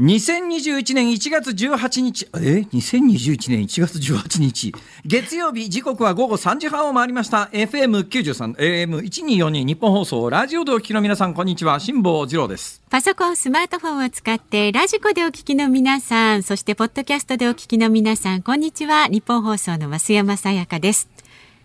2021年1月18日、え ?2021 年1月18日、月曜日、時刻は午後3時半を回りました。FM93、AM1242 ニッポン放送、ラジオでお聞きの皆さん、こんにちは。辛坊治郎です。パソコン、スマートフォンを使って、 radiko でお聞きの皆さん、そして、ポッドキャストでお聞きの皆さん、こんにちは。ニッポン放送の増山さやかです。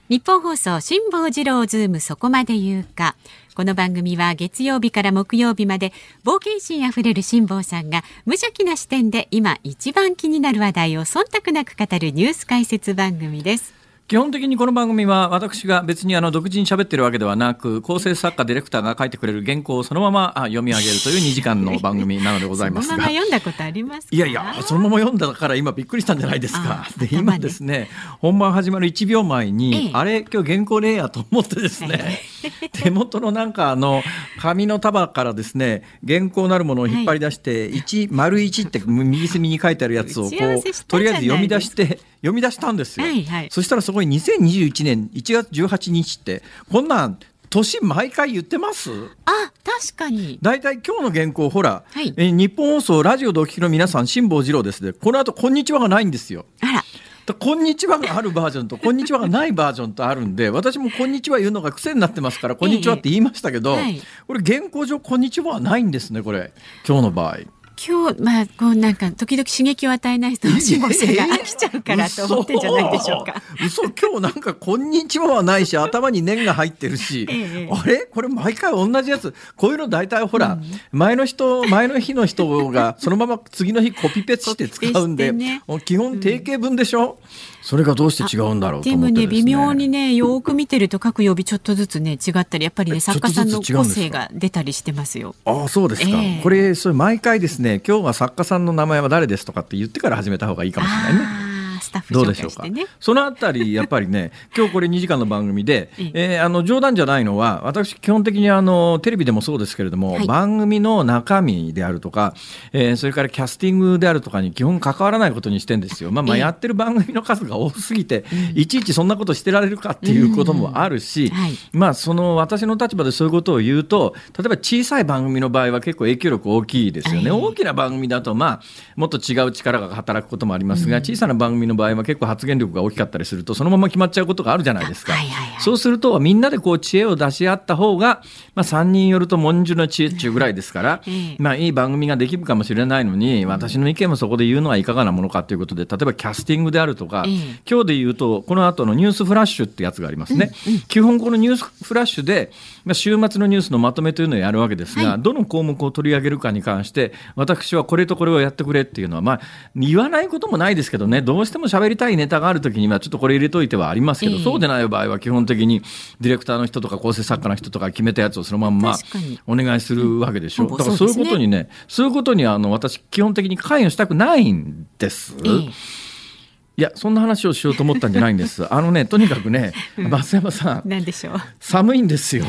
ニッポン放送、辛坊治郎ズーム、そこまで言うか。この番組は月曜日から木曜日まで冒険心あふれる辛坊さんが無邪気な視点で今一番気になる話題を忖度なく語るニュース解説番組です。基本的にこの番組は私が別にあの独自に喋ってるわけではなく構成作家ディレクターが書いてくれる原稿をそのままあ読み上げるという2時間の番組なのでございますが。そのまま読んだことありますかいやいやそのまま読んだから今びっくりしたんじゃないですか。で今ですね本番始まる1秒前に、ええ。あれ今日原稿ねえやと思ってですね、手元のなんかあの紙の束からですね原稿なるものを引っ張り出して、1丸1って右隅に書いてあるやつをこうとりあえず読み出して読み出したんですよ、はいはい。そしたらそこに2021年1月18日ってこんなん年毎回言ってます？あ、確かに。大体今日の原稿ほら、はいえ日本放送ラジオでお聞きの皆さん辛坊治郎ですでこの後こんにちはがないんですよあら。だこんにちはがあるバージョンと こんにちはがないバージョンとあるんで私もこんにちは言うのが癖になってますからこんにちはって言いましたけど、ええはいこれ原稿上こんにちははないんですねこれ今日の場合。今日、まあ、こうなんか、時々刺激を与えない人の辛坊さんが飽きちゃうからと思ってんじゃないでしょうか。嘘。嘘。今日なんかこんにちははないし頭に念が入ってるし、ええ。あれ？これ毎回同じやつ。こういうの大体ほら、前の人前の日の人がそのまま次の日コピペして使うんで、ね。基本定型文でしょ、それがどうして違うんだろうとでもね、思ってですね微妙にね、よーく見てると各曜日ちょっとずつね、違ったり、やっぱりね、え作家さんの個性が出たりしてますよ。ああそうですか、ええこれそれ毎回ですね今日は作家さんの名前は誰ですとかって言ってから始めた方がいいかもしれないね。スタッフ紹どうでしょうか？介してね。そのあたりやっぱりね 今日これ2時間の番組で、ええ。ーあの冗談じゃないのは私基本的にあのテレビでもそうですけれども、はい。番組の中身であるとか、えーそれからキャスティングであるとかに基本関わらないことにしてんですよ。まあ、まあええ。やってる番組の数が多すぎて、いちいちそんなことしてられるかっていうこともあるし、うん。はい。まあその私の立場でそういうことを言うと例えば小さい番組の場合は結構影響力大きいですよね、ええ。大きな番組だとまあもっと違う力が働くこともありますが、小さな番組の場合は結構発言力が大きかったりするとそのまま決まっちゃうことがあるじゃないですか、はいはいはい。そうするとみんなでこう知恵を出し合った方が、まあ、3人よると文殊の知恵っちゅうぐらいですから、ええ。まあ、いい番組ができるかもしれないのに私の意見もそこで言うのはいかがなものかということで例えばキャスティングであるとか、ええ。今日で言うとこの後のニュースフラッシュってやつがありますね、基本このニュースフラッシュで、まあ、週末のニュースのまとめというのをやるわけですが、はい。どの項目を取り上げるかに関して私はこれとこれをやってくれっていうのは、まあ、言わないこともないですけどねどうしても喋りたいネタがある時にはちょっとこれ入れといてはありますけど、ええ。そうでない場合は基本的にディレクターの人とか構成作家の人とか決めたやつをそのまんまお願いするわけでしょ、うんだからそういうことにねそういうことにあの私基本的に関与したくないんです。ええいやそんな話をしようと思ったんじゃないんです。あのねとにかくね増山さんなんでしょう。寒いんですよ。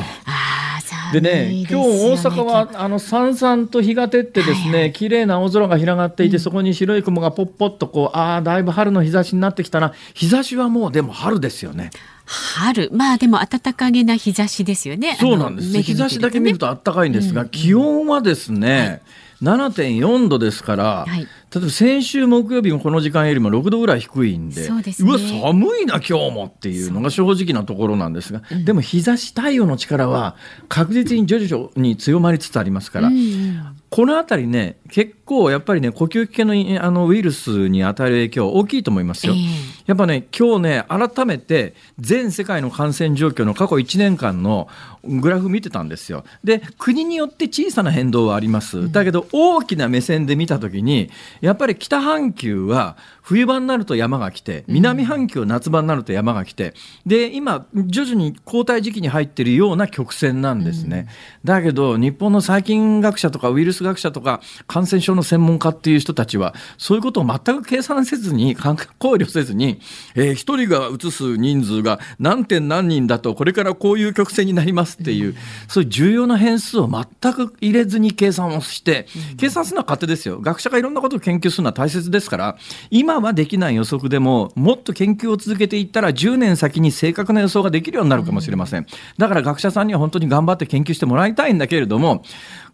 でいね今日大阪はあのさんさんと日が照ってですね、綺麗な青空が広がっていて、そこに白い雲がポッポッとこうああだいぶ春の日差しになってきたな日差しはもうでも春ですよね。春、まあでも暖かげな日差しですよね。そうなんです。ね日差しだけ見ると暖かいんですが、気温はですね、7.4度ですから、はい。例えば先週木曜日もこの時間よりも6度ぐらい低いんで、そうわ寒いな今日もっていうのが正直なところなんですが、でも日差し太陽の力は確実に徐々に強まりつつありますから、うんうん。このあたりね結構やっぱりね呼吸器系のあのウイルスに与える影響は大きいと思いますよ。えやっぱね、今日ね、改めて全世界の感染状況の過去1年間のグラフ見てたんですよ。で、国によって小さな変動はあります。だけど、大きな目線で見たときに、やっぱり北半球は冬場になると山が来て、南半球は夏場になると山が来て、で、今、徐々に交代時期に入っているような曲線なんですね。だけど、日本の細菌学者とかウイルス学者とか感染症の専門家っていう人たちは、そういうことを全く計算せずに、考慮せずに、えー、一人が移す人数が何点何人だと、これからこういう曲線になりますっていう、そういう重要な変数を全く入れずに計算をして、計算するのは勝手ですよ。学者がいろんなことを研究するのは大切ですから、今はできない予測でも、もっと研究を続けていったら、10年先に正確な予想ができるようになるかもしれません。だから学者さんには本当に頑張って研究してもらいたいんだけれども、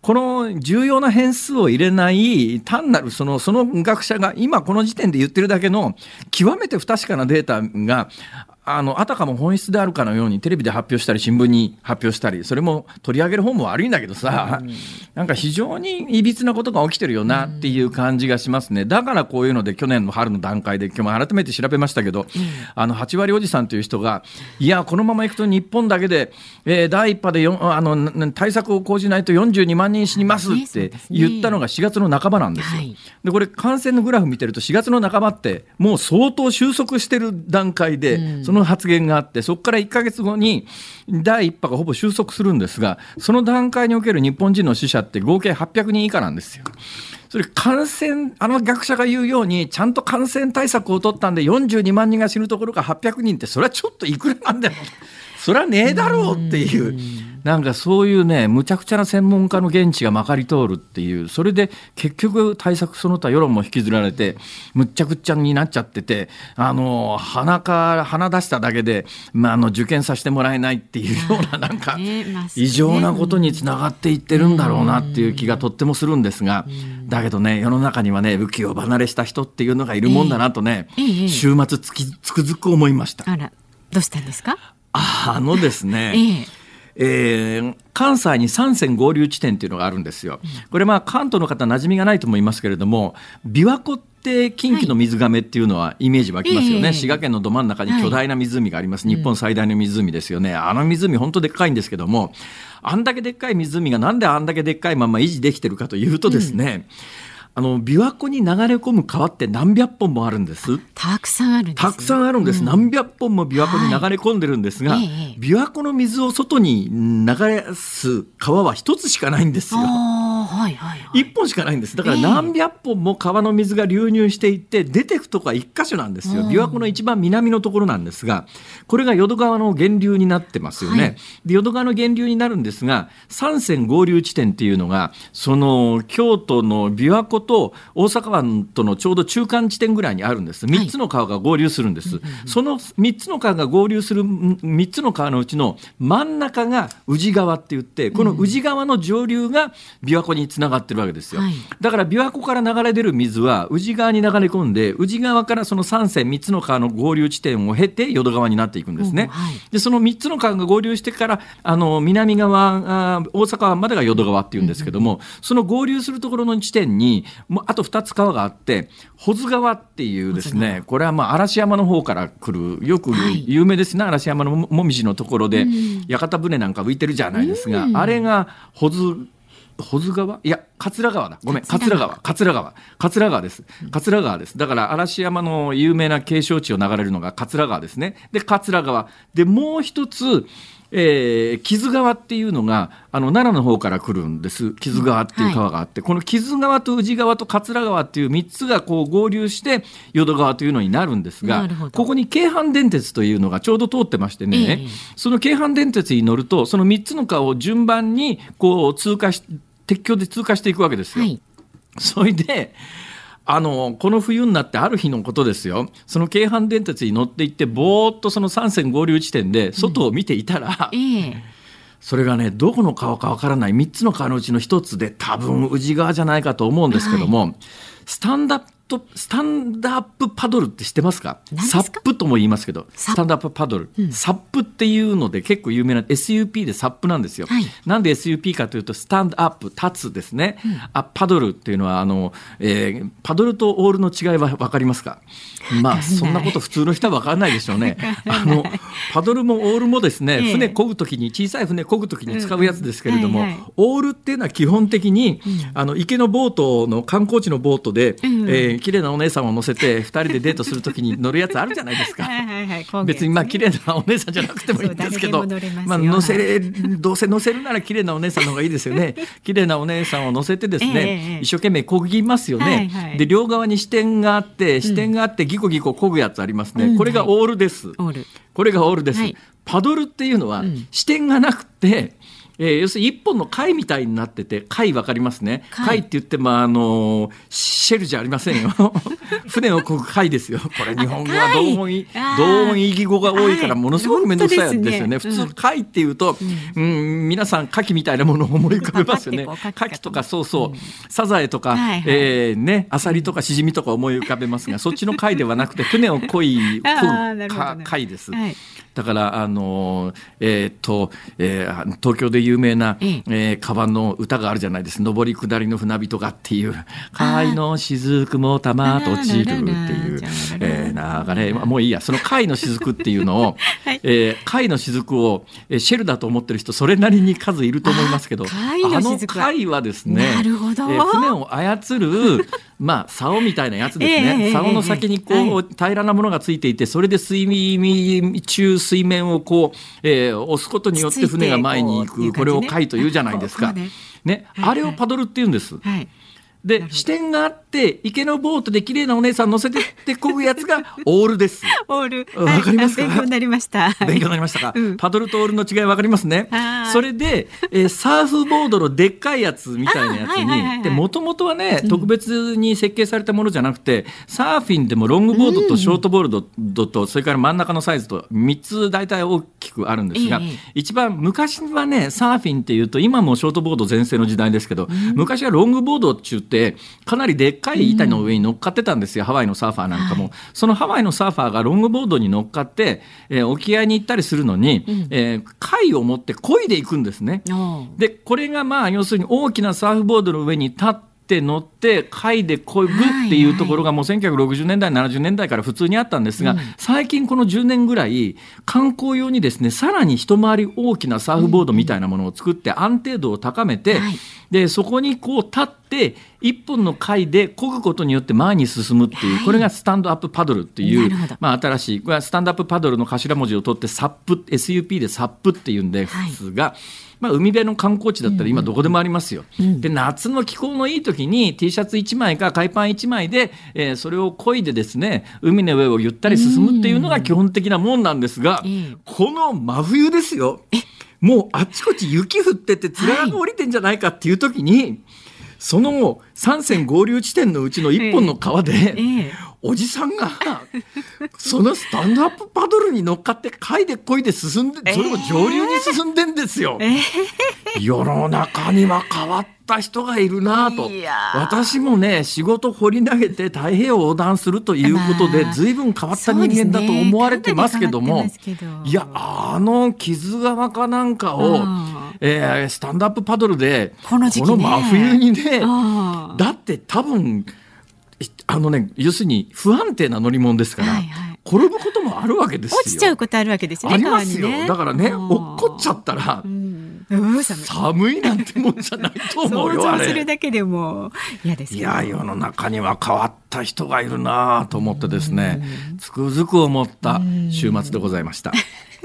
この重要な変数を入れない単なるそのその学者が今この時点で言ってるだけの極めて不確かなデータがあの、あたかも本質であるかのようにテレビで発表したり新聞に発表したり、それも取り上げる方も悪いんだけどさ、うん、なんか非常にいびつなことが起きてるよなっていう感じがしますね。だからこういうので去年の春の段階で今日も改めて調べましたけど、うん、あの、8割おじさんという人が、いや、このままいくと日本だけで、えー、第1波でよあの対策を講じないと42万人死にますって言ったのが4月の半ばなんですよ。はい、で、これ感染のグラフ見てると4月の半ばってもう相当収束してる段階で、うんその発言があってそこから1か月後に第1波がほぼ収束するんですがその段階における日本人の死者って合計800人以下なんですよ。それ感染、あの学者が言うように、ちゃんと感染対策を取ったんで42万人が死ぬところが800人って、それはちょっといくらなんだよ。それはねえだろうっていう。なんかそういうね、むちゃくちゃな専門家の現地がまかり通るっていう、それで結局対策その他世論も引きずられて、むっちゃくちゃになっちゃってて、あの、鼻か、鼻出しただけで、まあ、あの、受験させてもらえないっていう ような、なんか、異常なことにつながっていってるんだろうなっていう気がとってもするんですが、だけどね、世の中にはね、浮世離れした人っていうのがいるもんだなとね、週末つきつくづく思いました。あら、どうしたんですか？あのですね、ええ。えー、関西に三線合流地点っていうのがあるんですよ。これまあ関東の方馴染みがないと思いますけれども琵琶湖って近畿の水がめっていうのはイメージ湧きますよね、はい、滋賀県のど真ん中に巨大な湖があります、はい、日本最大の湖ですよね、あの湖本当でっかいんですけどもあんだけでっかい湖がなんであんだけでっかいまま維持できてるかというとですね、うんあの琵琶湖に流れ込む川って何百本もあるんです。たくさんあるんです、たくさんあるんです、うん、何百本も琵琶湖に流れ込んでるんですが、はい、琵琶湖の水を外に流れす川は一つしかないんですよ。はいはいはい、1本しかないんです。だから何百本も川の水が流入していって出てくとこは1箇所なんですよ。琵琶湖の一番南のところなんですがこれが淀川の源流になってますよね、はい、で淀川の源流になるんですが三線合流地点っていうのがその京都の琵琶湖と大阪湾とのちょうど中間地点ぐらいにあるんです。3つの川が合流するんです、はい、その3つの川が合流する3つの川のうちの真ん中が宇治川って言ってこの宇治川の上流が琵琶湖につながってるわけですよ、はい、だから琵琶湖から流れ出る水は宇治川に流れ込んで宇治川からその3線3つの川の合流地点を経て淀川になっていくんですね、はい、でその3つの川が合流してからあの南側あ大阪湾までが淀川っていうんですけども、うん、その合流するところの地点にもあと2つ川があって保津川っていうですねこれはまあ嵐山の方から来るよく有名ですね、はい、嵐山のもみじのところで、屋形船なんか浮いてるじゃないですが、うん、あれが保津保津川？いや桂川だ。ごめん桂川。桂川。桂川です。桂川です。だから嵐山の有名な景勝地を流れるのが桂川ですね。で桂川。でもう一つえー、木津川っていうのがあの奈良の方から来るんです。木津川っていう川があって、はい、この木津川と宇治川と桂川っていう3つがこう合流して淀川というのになるんですがここに京阪電鉄というのがちょうど通ってましてね、えー、その京阪電鉄に乗るとその3つの川を順番にこう通過し鉄橋で通過していくわけですよ。はい、それであのこの冬になってある日のことですよ。その京阪電鉄に乗っていってぼーっとその3線合流地点で外を見ていたら、うんえ。ー、それがねどこの川かわからない3つの川のうちの1つで多分宇治川じゃないかと思うんですけども、はい、スタンダップトスタンダップパドルって知ってますか？サップとも言いますけどスタンダップパドル、サップっていうので結構有名な SUP でサップなんですよ、はい。なんで SUP かというとスタンドアップ立つですね、あパドルっていうのはあの、えーパドルとオールの違いは分かりますか？まあそんなこと普通の人は分からないでしょうね。あのパドルもオールもですね、ええ。船漕ぐときに小さい船漕ぐときに使うやつですけれども、うん。はいはい。オールっていうのは基本的に、あの池のボートの観光地のボートで、うん。えー綺麗なお姉さんを乗せて2人でデートするときに乗るやつあるじゃないですか。はいはいはい別にまあ綺麗なお姉さんじゃなくてもいいんですけどまあ乗せれどうせ乗せるなら綺麗なお姉さんの方がいいですよね。綺麗なお姉さんを乗せてですえええ一生懸命漕ぎますよね、はいはい。で両側に支点があって支点があってギコギコ漕ぐやつありますね、うん。これがオールです、オール。これがオールです、はい。パドルっていうのはうん。支点がなくて、えー要するに一本の貝みたいになってて貝わかりますね。貝。貝って言ってもあのシェルじゃありませんよ。船を漕ぐ貝ですよ。これ日本語は同音同音異義語が多いからものすごく面倒くさいですよね、はいね。普通貝っていうと、うん。皆さん牡蠣みたいなものを思い浮かべますよね。牡蠣とかそうそう、サザエとか、はいはい。えーねアサリとかシジミとか思い浮かべますが そっちの貝ではなくて船を漕いぐ貝です。はいだから、あのーえーっと、えー東京で有名な、えええー、カバンの歌があるじゃないです。上り下りの船人がっていう、貝の雫もたまと落ちるっていう。えー、流れ、もういいや、その貝の雫っていうのを、はい。えー貝の雫を、えーシェルだと思ってる人、それなりに数いると思いますけど、あ貝の雫は。あの貝はですね、なるほど。えー船を操る、まあ、竿みたいなやつですえええね。え竿の先にこう、は平らなものがついていてそれで水面中水面をこう、えー押すことによって船が前に行くこれを貝というじゃないですか。ね。あれをパドルって言うんです。はいで視点があって池のボートで綺麗なお姉さん乗せてってこぐやつが オールです。オール。わかります勉強になりました。は い勉強になりましたか、うんパドルとオールの違い分かりますね。はい。それで、えーサーフボードのでっかいやつみたいなやつにもともとはね、特別に設計されたものじゃなくてサーフィンでもロングボードとショートボードと、それから真ん中のサイズと3つ大体大きくあるんですが、ええ一番昔はねサーフィンっていうと今もショートボード全盛の時代ですけど、昔はロングボードっちゅってかなりでっかい板の上に乗っかってたんですよ、ハワイのサーファーなんかも、はい。そのハワイのサーファーがロングボードに乗っかって、えー沖合に行ったりするのに、えー貝を持って漕いでいくんですね。でこれがまあ要するに大きなサーフボードの上に立って乗って貝で漕ぐっていうところがもう1960年代70年代から普通にあったんですが、最近この10年ぐらい観光用にですねさらに一回り大きなサーフボードみたいなものを作って安定度を高めて、はい。でそこにこう立って一本の貝で漕ぐことによって前に進むっていう、はい。これがスタンドアップパドルっていうまあ、新しいこれはスタンドアップパドルの頭文字を取ってサップ SUP でサップっていうんですが、まあ、海辺の観光地だったら今どこでもありますよ。で夏の気候のいい時に T シャツ1枚か海パン1枚で、えーそれを漕いでですね海の上をゆったり進むっていうのが基本的なもんなんですが、ええ。この真冬ですよ。もうあっちこっち雪降っててつららが降りてんじゃないかっていう時に、その三線合流地点のうちの一本の川で、ええおじさんがそのスタンドアップパドルに乗っかって貝で漕いで進んでそれも上流に進んでんですよ。え世の中には変わった人がいるなぁと私もね仕事掘り投げて太平洋横断するということで、まあ随分変わった人間だと思われてますけども、ね。いやあの傷川かなんかを、うん。えースタンドアップパドルでこの時期ね。この真冬にねだって多分いあのね要するに不安定な乗り物ですから、はいはい。転ぶこともあるわけですよ。落ちちゃうことあるわけですよねありますよ、ね。だからねうん。落っこっちゃったら、うん。うん寒い。寒いなんてもんじゃないと思う想よあ像するれ。だけでも嫌ですいけどや世の中には変わった人がいるなと思ってですねつくづく思った週末でございました。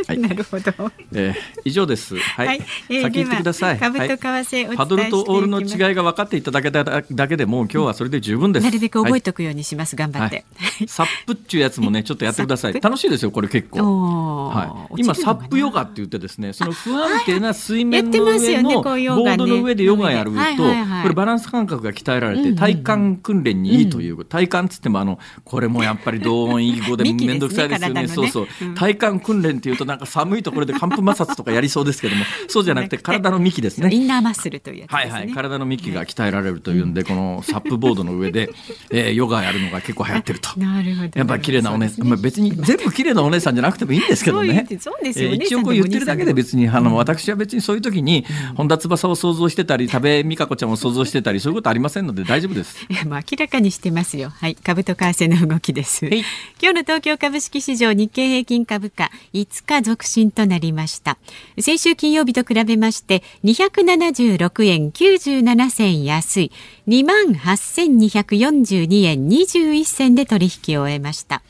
はい。なるほど。えー以上です。はい、はい。えー先言ってください。株とはい。為替お伝えしていパドルとオールの違いが分かっていただけただけでもう今日はそれで十分です。なるべく覚えはい。ておくようにします。頑張って。サップっちゅうやつもねちょっとやってください。楽しいですよこれ結構。はい、今サップヨガって言ってですねその不安定な水面のやってますよね上のボードの上でヨガやるとこれバランス感覚が鍛えられて体幹訓練にいいという体幹っつってもあのこれもやっぱり同音異義語で面倒くさいですよ ね。そうそう。うん。体幹訓練っていうとなんか寒いところで寒風摩擦とかやりそうですけども、そうじゃなくて体の幹ですね。インナーマッスルというやつですね。はいはい、体の幹が鍛えられるというんで、この サップボードの上で、えー、ヨガやるのが結構流行ってると。なるほど。やっぱり綺麗なお姉さん、まあ、別に全部綺麗なお姉さんじゃなくてもいいんですけどね。そうですよね。一応こう言ってるだけで別に、あの、私は別にそういう時に、本田翼を想像してたり、多部未華子ちゃんを想像してたり、そういうことありませんので大丈夫です。いや、もう明らかにしてますよ。はい、株と為替の動きです。今日の東京株式市場日経平均株価5日続伸となりました。先週金曜日と比べまして276円97銭安い2万8242円21銭で取引を終えました。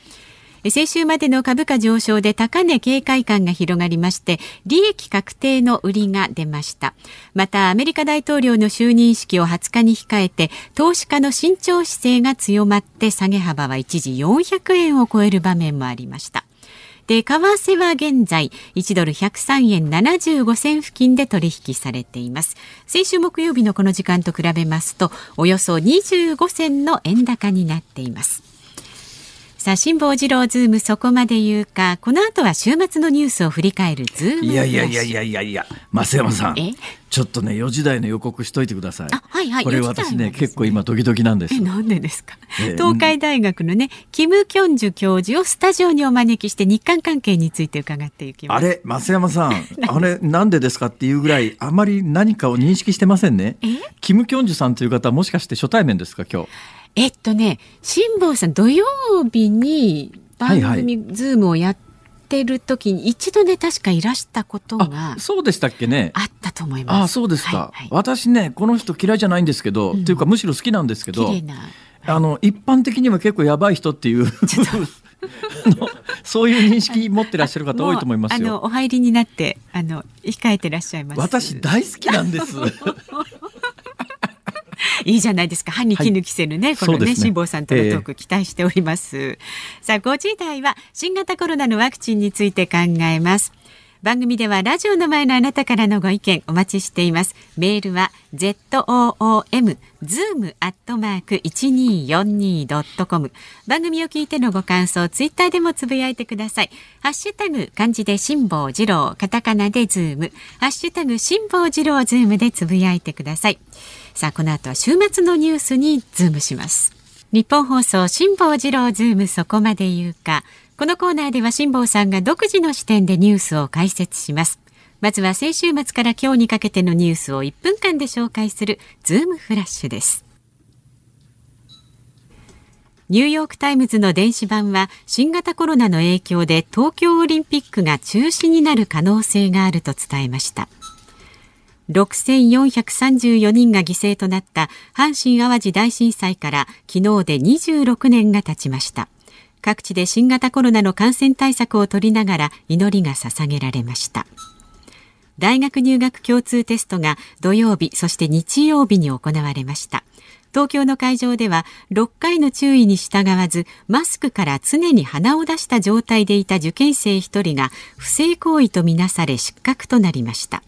先週までの株価上昇で高値警戒感が広がりまして利益確定の売りが出ましたまたアメリカ大統領の就任式を20日に控えて投資家の慎重姿勢が強まって下げ幅は一時400円を超える場面もありましたて、為替は現在、1ドル103円75銭付近で取引されています。先週木曜日のこの時間と比べますと、およそ25銭の円高になっています。さあ辛坊治郎ズームそこまで言うか。この後は週末のニュースを振り返るズームいやいやいやいやいやいや。増山さん。ちょっとね4時台の予告しといてください。はいはい。これ私ね、ね、結構今ドキドキなんです。えなんでですか、えー、東海大学のねキム・キョンジュ教授をスタジオにお招きして日韓関係について伺っていきます。あれ増山さん。あれなんでですかっていうぐらいあまり何かを認識してませんね。キム・キョンジュさんという方はもしかして初対面ですか今日？えっとね辛坊さん土曜日に番組ズームをやってる時に一度ね確かいらしたことがそうでしたっけね。あったと思います。あそうですか、はいはい、私ねこの人嫌いじゃないんですけど、うん、というかむしろ好きなんですけど、はい、あの一般的には結構やばい人っていう そういう認識持ってらっしゃる方多いと思いますよ。お入りになってあの控えてらっしゃいます。私大好きなんです。いいじゃないですか。歯に衣着せるね、はい、このね辛坊、ね、さんとのトーク期待しております、えー、さあ5時台は新型コロナのワクチンについて考えます。番組ではラジオの前のあなたからのご意見お待ちしています。メールは zoom zoom アットマーク 1242.com 番組を聞いてのご感想ツイッターでもつぶやいてください。ハッシュタグ漢字で辛坊治郎カタカナでズーム。ハッシュタグ辛坊治郎ズームでつぶやいてくださいさあこの後は週末のニュースにズームします。ニッポン放送辛坊治郎ズームそこまで言うか。このコーナーでは辛坊さんが独自の視点でニュースを解説します。まずは先週末から今日にかけてのニュースを1分間で紹介するズームフラッシュです。ニューヨークタイムズの電子版は新型コロナの影響で東京オリンピックが中止になる可能性があると伝えました。6434人が犠牲となった阪神・淡路大震災から昨日で26年が経ちました。各地で新型コロナの感染対策を取りながら祈りが捧げられました。大学入学共通テストが土曜日そして日曜日に行われました。東京の会場では6回の注意に従わずマスクから常に鼻を出した状態でいた受験生1人が不正行為とみなされ失格となりました。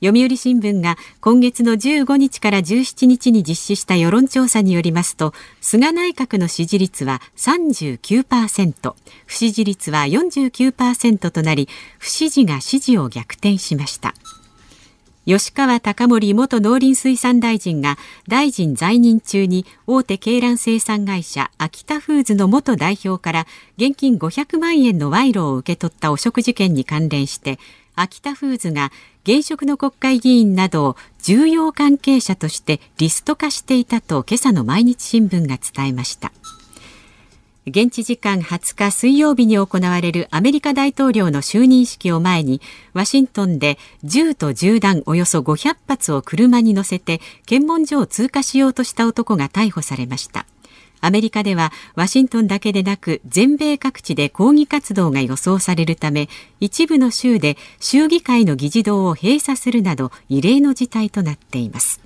読売新聞が今月の15日から17日に実施した世論調査によりますと菅内閣の支持率は39%不支持率は49%となり不支持が支持を逆転しました。吉川貴盛元農林水産大臣が大臣在任中に大手鶏卵生産会社秋田フーズの元代表から現金500万円の賄賂を受け取った汚職事件に関連して秋田フーズが現職の国会議員などを重要関係者としてリスト化していたと今朝の毎日新聞が伝えました。現地時間20日水曜日に行われるアメリカ大統領の就任式を前にワシントンで銃と銃弾およそ500発を車に乗せて検問所を通過しようとした男が逮捕されました。アメリカではワシントンだけでなく全米各地で抗議活動が予想されるため一部の州で州議会の議事堂を閉鎖するなど異例の事態となっています。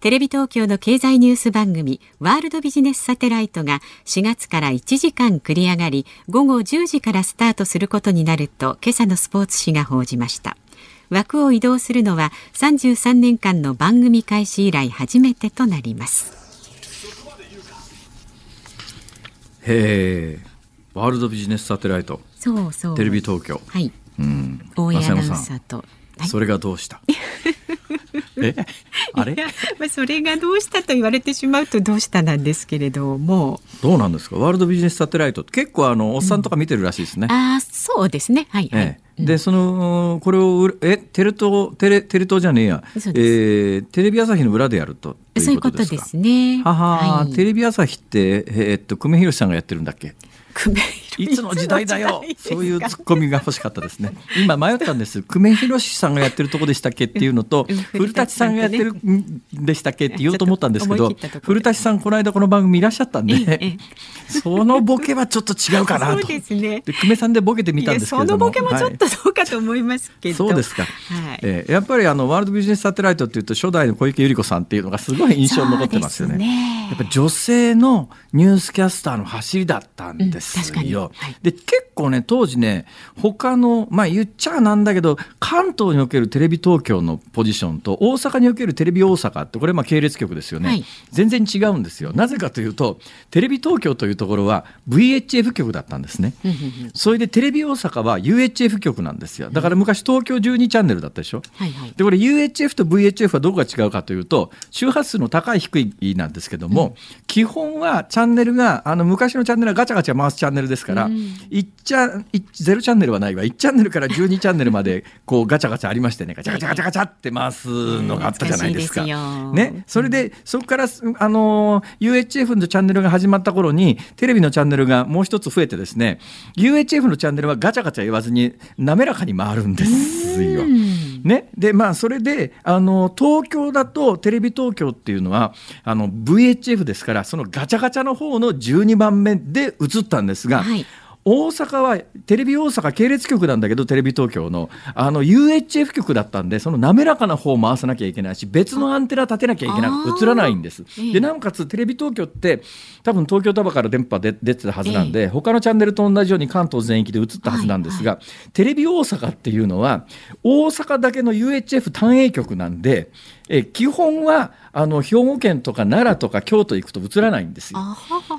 テレビ東京の経済ニュース番組ワールドビジネスサテライトが4月から1時間繰り上がり午後10時からスタートすることになると今朝のスポーツ紙が報じました。枠を移動するのは33年間の番組開始以来初めてとなります。へえ。ワールドビジネスサテライト。そうそう。テレビ東京。はい。うん。大江アナと。はい。それがどうした？え？あれ？まあ、それがどうしたと言われてしまうとどうしたなんですけれども、どうなんですか？ワールドビジネスサテライト結構あのおっさんとか見てるらしいですね、ああそうですね。はい、はい。ええ、でそのこれをうえテレ東テレテレ東じゃねえや、えーテレビ朝日の裏でやるととそういうこととですすね。はは、はい。テレビ朝日ってえーっと久米宏さんがやってるんだっけ？久米 いつの時代だよ。そういうツッコミが欲しかったですね。今迷ったんです。久米宏さんがやってるとこでしたっけっていうのとうん古舘さんがやってるんでしたっけって言おうと思ったんですけど古舘さんこの間この番組いらっしゃったんええでえ。そのボケはちょっと違うかなと。ですね。で久米さんでボケてみたんですけれども。そのボケもちょっはいとどうかと思いますけど、そうですか、はい。えーやっぱりあのワールドビジネスサテライトっていうと初代の小池百合子さんっていうのがすごい印象に残ってますよね。ね。やっぱ女性のニュースキャスターの走りだったんですうん確かによ。はいで結構ね当時ね他のまあ言っちゃなんだけど関東におけるテレビ東京のポジションと大阪におけるテレビ大阪ってこれまあ系列局ですよね、はい全然違うんですよ。なぜかというとテレビ東京というところは VHF 局だったんですね。うんうんうんそれでテレビ大阪は UHF 局なんですよ。だから昔東京12チャンネルだったでしょ。はいはいでこれ UHF と VHF はどこが違うかというと周波数の高い低いなんですけども、基本はチャンネルがあの昔のチャンネルはガチャガチャ回すチャンネルですから、うん1チャン1 0チャンネルはないわ。1チャンネルから12チャンネルまでこうガチャガチャありましてね。ガチャガチャガチャガチャって回すのがあったじゃないですか。ね、それでそこからあの UHF のチャンネルが始まった頃にテレビのチャンネルがもう一つ増えてですね UHF のチャンネルはガチャガチャ言わずに滑らかに回るんですよ。うん。ね、でまあそれであの東京だとテレビ東京っていうのはあの VHF ですからそのガチャガチャの方の12番目で映ったんですが、はい大阪はテレビ大阪系列局なんだけどテレビ東京のあの UHF 局だったんでその滑らかな方を回さなきゃいけないし別のアンテナ立てなきゃいけなあー。く映らないんです。ええ。でなおかつテレビ東京って多分東京タワーから電波で出てたはずなんで、他のチャンネルと同じように関東全域で映ったはずなんですが、テレビ大阪っていうのは大阪だけの UHF 単影局なんでえ基本はあの兵庫県とか奈良とか京都行くと映らないんですよ。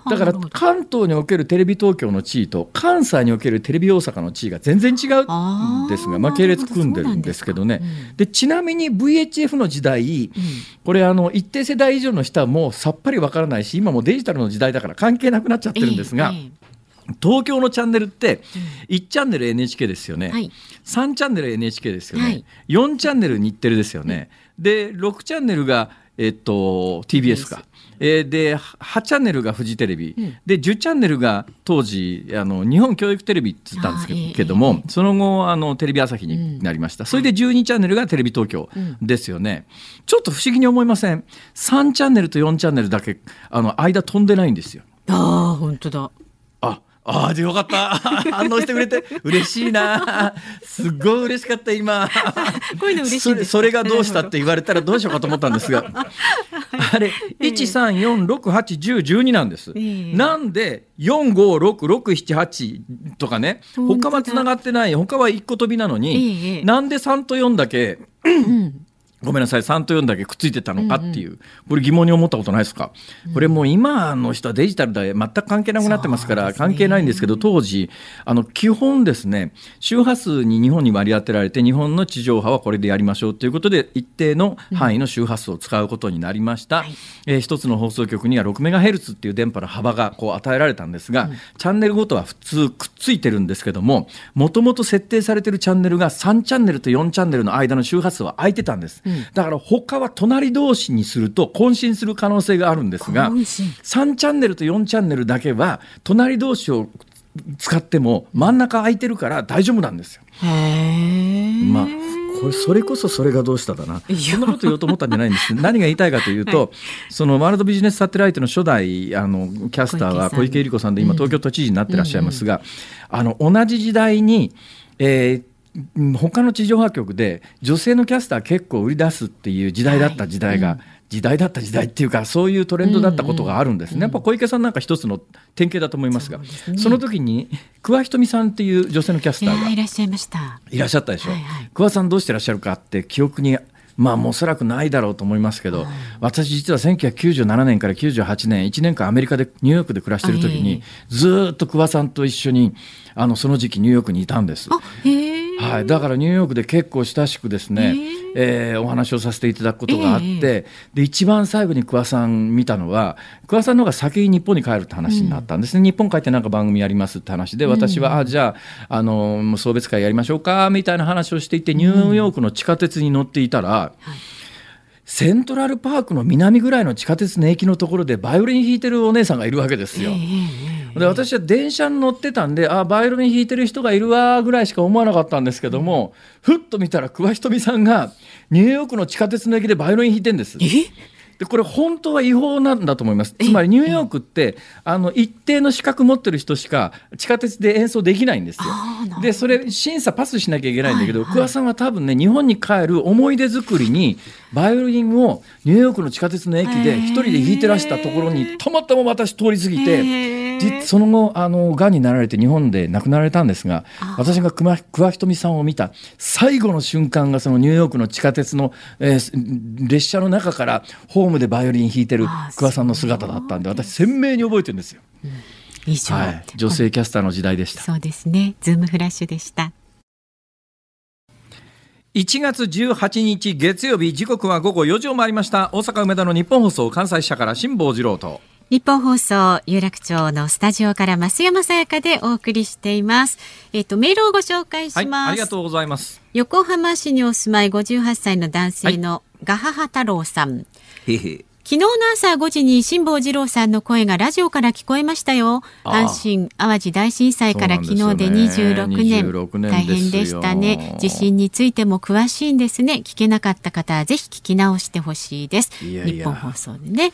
だから関東におけるテレビ東京の地位と関西におけるテレビ大阪の地位が全然違うんですがまあ、系列組んでるんですけどね。そうなんちなみに VHF の時代、これあの一定世代以上の人はもうさっぱりわからないし今もうデジタルの時代だから関係なくなっちゃってるんですが、ええ東京のチャンネルって1チャンネル NHK ですよね、はい。3チャンネル NHK ですよね、はい。4チャンネル日テレですよね、で6チャンネルが、えっと、TBS か。えーで8チャンネルがフジテレビ、うん。で10チャンネルが当時あの日本教育テレビって言ったんですけども、その後あのテレビ朝日になりました、それで12チャンネルがテレビ東京。うん。ですよね、ちょっと不思議に思いません？3チャンネルと4チャンネルだけあの間飛んでないんですよ。ああ本当だ。あ、ああ、でよかった。反応してくれて嬉しいな。すっごい嬉しかった今。こういうの嬉しいそれがどうしたって言われたらどうしようかと思ったんですが。あれ、一三四六八十十二なんです。ええなんで四五六六七八とかね、他はつながってない、他は一個飛びなのに、ええなんで三と四だけ。うんごめんなさい3と4だけくっついてたのかっていう、これ疑問に思ったことないですか、これもう今の人はデジタルで全く関係なくなってますから関係ないんですけど当時あの基本ですね周波数に日本に割り当てられて日本の地上波はこれでやりましょうということで一定の範囲の周波数を使うことになりました、はい。えー一つの放送局には6メガヘルツっていう電波の幅がこう与えられたんですが、チャンネルごとは普通くっついてるんですけどももともと設定されてるチャンネルが3チャンネルと4チャンネルの間の周波数は空いてたんです、だから他は隣同士にすると混身する可能性があるんですが混身3チャンネルと4チャンネルだけは隣同士を使っても真ん中空いてるから大丈夫なんですよ。まあこれそれこそそれがどうしただな。そんなこと言おうと思ったんじゃないんです。何が言いたいかというと、そのワールドビジネスサテライトの初代あのキャスターは小池百合子さんで今東京都知事になってらっしゃいますが、あの同じ時代に、えーうん他の地上波局で女性のキャスター結構売り出すっていう時代だった時代が、時代だった時代っていうかそういうトレンドだったことがあるんですね、やっぱ小池さんなんか一つの典型だと思いますがそすね。その時に桑ひとみさんっていう女性のキャスいターがやいらっしゃいました。いらっしゃったでしょ、はいはい。桑さんどうしてらっしゃるかって記憶にまあもうおそらくないだろうと思いますけど、私実は1997年から98年1年間アメリカでニューヨークで暮らしてる時に、ずっと桑さんと一緒にあのその時期ニューヨークにいたんです。はい、だからニューヨークで結構親しくですね、えー、お話をさせていただくことがあって、で一番最後に桑さん見たのは桑さんの方が先に日本に帰るって話になったんですね、うん、日本帰ってなんか番組やりますって話で私は、うん、あじゃああの送別会やりましょうかみたいな話をしていてニューヨークの地下鉄に乗っていたら、はいセントラルパークの南ぐらいの地下鉄の駅のところでバイオリン弾いてるお姉さんがいるわけですよ。で私は電車に乗ってたんであバイオリン弾いてる人がいるわぐらいしか思わなかったんですけども、ふっと見たら桑ひとみさんがニューヨークの地下鉄の駅でバイオリン弾いてるんです。でこれ本当は違法なんだと思います。つまりニューヨークってあの一定の資格持ってる人しか地下鉄で演奏できないんですよ。でそれ審査パスしなきゃいけないんだけど、はいはい、桑さんは多分ね日本に帰る思い出作りにバイオリンをニューヨークの地下鉄の駅で一人で弾いてらしたところにたまたま私通り過ぎて。その後あのがんになられて日本で亡くなられたんですが私が桑ひとみさんを見た最後の瞬間がそのニューヨークの地下鉄の、えー、列車の中からホームでバイオリン弾いてる桑さんの姿だったんで私鮮明に覚えてるんですよ。うんはい、女性キャスターの時代でした。そうですね。ズームフラッシュでした。1月18日月曜日時刻は午後4時を回りました大阪梅田の日本放送関西支社から辛坊治郎と日本放送有楽町のスタジオから増山さやかでお送りしています。えっ、とメールをご紹介します、はい、ありがとうございます。横浜市にお住まい58歳の男性のガハハ太郎さん。へへ昨日の朝5時に辛坊治郎さんの声がラジオから聞こえましたよ。阪神・淡路大震災から昨日で26年。ね、大変でしたね。地震についても詳しいんですね。聞けなかった方はぜひ聞き直してほしいです。いやいや日本放送でね。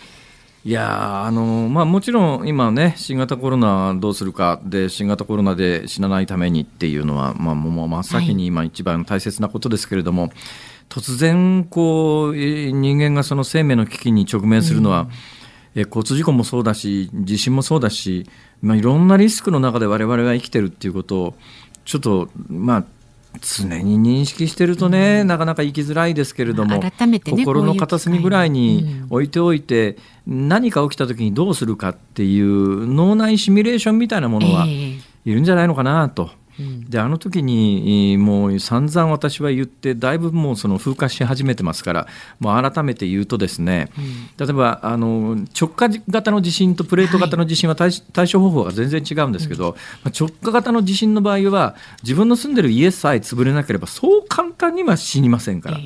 いやあのまあ、もちろん今ね、新型コロナどうするかで、新型コロナで死なないためにっていうのは、まあ、もう真っ先に今、一番大切なことですけれども、はい、突然こう、人間がその生命の危機に直面するのは、うん、え交通事故もそうだし、地震もそうだし、まあ、いろんなリスクの中で我々が生きてるっていうことを、ちょっと、まあ、常に認識してるとね、うん、なかなか生きづらいですけれども、ね、心の片隅ぐらいに置いておいて、うん、何か起きた時にどうするかっていう脳内シミュレーションみたいなものはいるんじゃないのかなと。であの時にもう散々私は言ってだいぶもうその風化し始めてますからもう改めて言うとですね、例えばあの直下型の地震とプレート型の地震は対,、処方法が全然違うんですけど、直下型の地震の場合は自分の住んでる家さえ潰れなければそう簡単には死にませんから、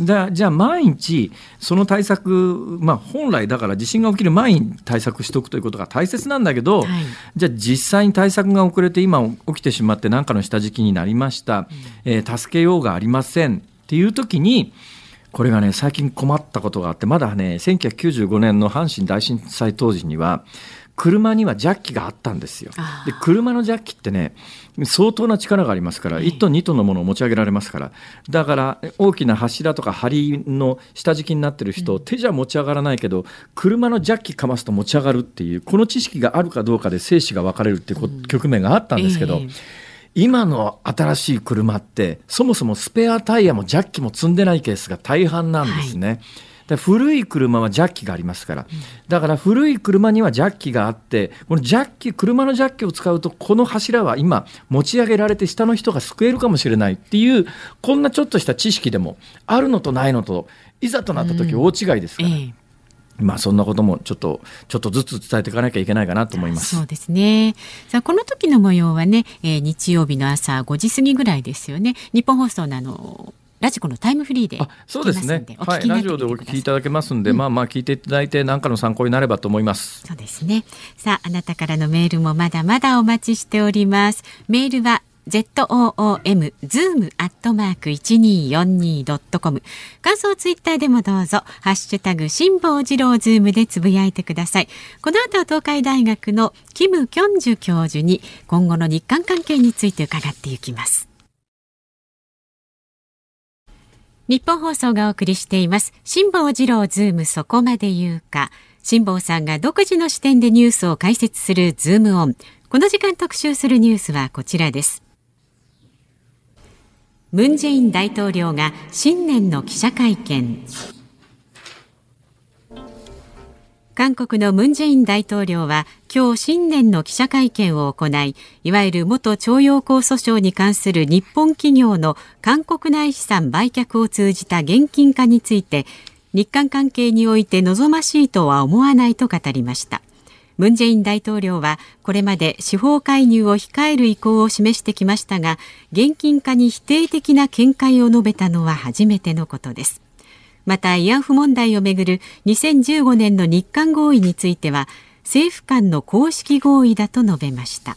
だじゃあ毎日その対策、まあ、本来だから地震が起きる前に対策しておくということが大切なんだけど、はい、じゃあ実際に対策が遅れて今起きてしまって何かの下敷きになりました、えー、助けようがありません。っていう時にこれがね最近困ったことがあってまだね1995年の阪神大震災当時には車にはジャッキがあったんですよ。で車のジャッキってね相当な力がありますから1トン2トンのものを持ち上げられますからだから大きな柱とか梁の下敷きになってる人、手じゃ持ち上がらないけど車のジャッキかますと持ち上がるっていうこの知識があるかどうかで生死が分かれるっていう局面があったんですけど。今の新しい車ってそもそもスペアタイヤもジャッキも積んでないケースが大半なんですね。はい古い車はジャッキがありますから、だから古い車にはジャッキがあって、このジャッキ、車のジャッキを使うと、この柱は今、持ち上げられて下の人が救えるかもしれないっていう、こんなちょっとした知識でも、あるのとないのと、いざとなった時大違いですから。うんええまあそんなこともちょっとちょっとずつ伝えていかなきゃいけないかなと思います。そうですね。さあこの時の模様はね、えー、日曜日の朝5時過ぎぐらいですよね。日本放送のあのラジコのタイムフリーでそうですね。はい、ラジオでお聞きいただけますんで、うん、まあまあ聞いていただいて何かの参考になればと思います。そうですね。さああなたからのメールもまだまだお待ちしております。メールは zoom zoom アットマーク一二四二ドットコム感想ツイッターでもどうぞハッシュタグ辛坊治郎ズームでつぶやいてくださいこの後は東海大学のキムキョンジュ教授に今後の日韓関係について伺っていきますニッポン放送がお送りしています。辛坊治郎ズームそこまで言うか。辛坊さんが独自の視点でニュースを解説するズームオン。この時間特集するニュースはこちらです。ムン・ジェイン大統領が新年の記者会見。韓国のムン・ジェイン大統領は今日新年の記者会見を行いいわゆる元徴用工訴訟に関する日本企業の韓国内資産売却を通じた現金化について日韓関係において望ましいとは思わないと語りました。ムン・ジェイン大統領はこれまで司法介入を控える意向を示してきましたが現金化に否定的な見解を述べたのは初めてのことです。また慰安婦問題をめぐる2015年の日韓合意については政府間の公式合意だと述べました。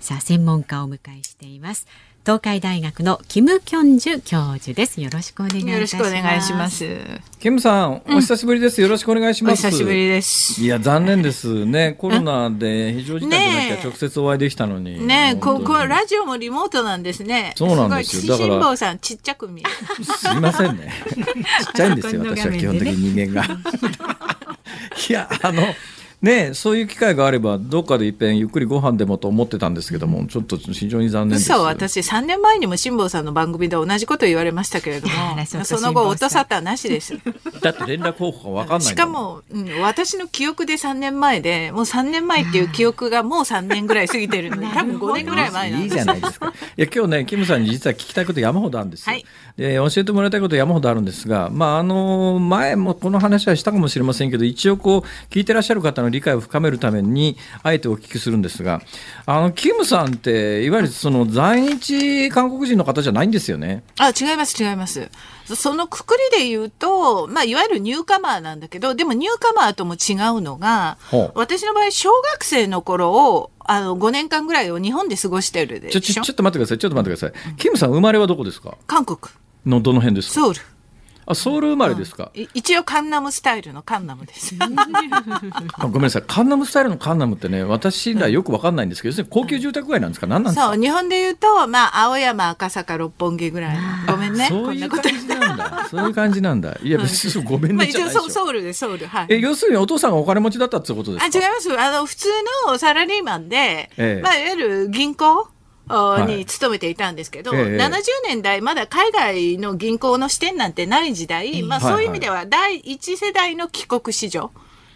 さあ専門家をお迎えしています。東海大学のキム・キョンジュ教授です。よろしくお願いよろしくお願いします。キムさん、お久しぶりです。よろしくお願いします。お久しぶりです。いや、残念ですね。コロナで非常事態じゃなきゃ直接お会いできたのに。ねここラジオもリモートなんですね。そうなんですよ。だから。辛さんちっちゃく見える。すいませんね。ちっちゃいんですよ。私は基本的に人間が。いや、あの。ねそういう機会があればどっかでいっぺんゆっくりご飯でもと思ってたんですけどもちょっと非常に残念です。私3年前にも辛坊さんの番組で同じこと言われましたけれどもその後音沙汰なしです。だって連絡方法が分かんないしかも、うん、私の記憶で3年前でもう3年前っていう記憶がもう3年ぐらい過ぎてるので多分5年ぐらい前なんです。いいじゃないですか。いや今日ねキムさんに実は聞きたいこと山ほどあるんですよ、はい、で教えてもらいたいこと山ほどあるんですがまああの前もこの話はしたかもしれませんけど一応こう聞いてらっしゃる方の理解を深めるためためにあえてお聞きするんですがあのキムさんっていわゆるその在日韓国人の方じゃないんですよね？あ違います違います。そのくくりで言うと、まあ、いわゆるニューカマーなんだけどでもニューカマーとも違うのが私の場合小学生の頃をあの5年間ぐらいを日本で過ごしてるでしょちょちょっと待ってください。ちょっと待ってください。キムさん生まれはどこですか？韓国。のどの辺ですか？ソウルあソウル生まれですか、うん、一応カンナムスタイルのカンナムです。ごめんなさい。カンナムスタイルのカンナムってね私らよくわかんないんですけど、要するに高級住宅街なんですか？何なんですか？そう日本で言うとまあ青山赤坂六本木ぐらいごめんね。そういう感じなんだ。そういう感じなんだ。いや別にごめんね、まあ、一応ソウルでソウル。はい。え要するにお父さんがお金持ちだったってことですか？あ違います。あの普通のサラリーマンで、ええ、まあいわゆる銀行？に勤めていたんですけど、はい、70年代まだ海外の銀行の支店なんてない時代、まあ、そういう意味では第一世代の帰国子女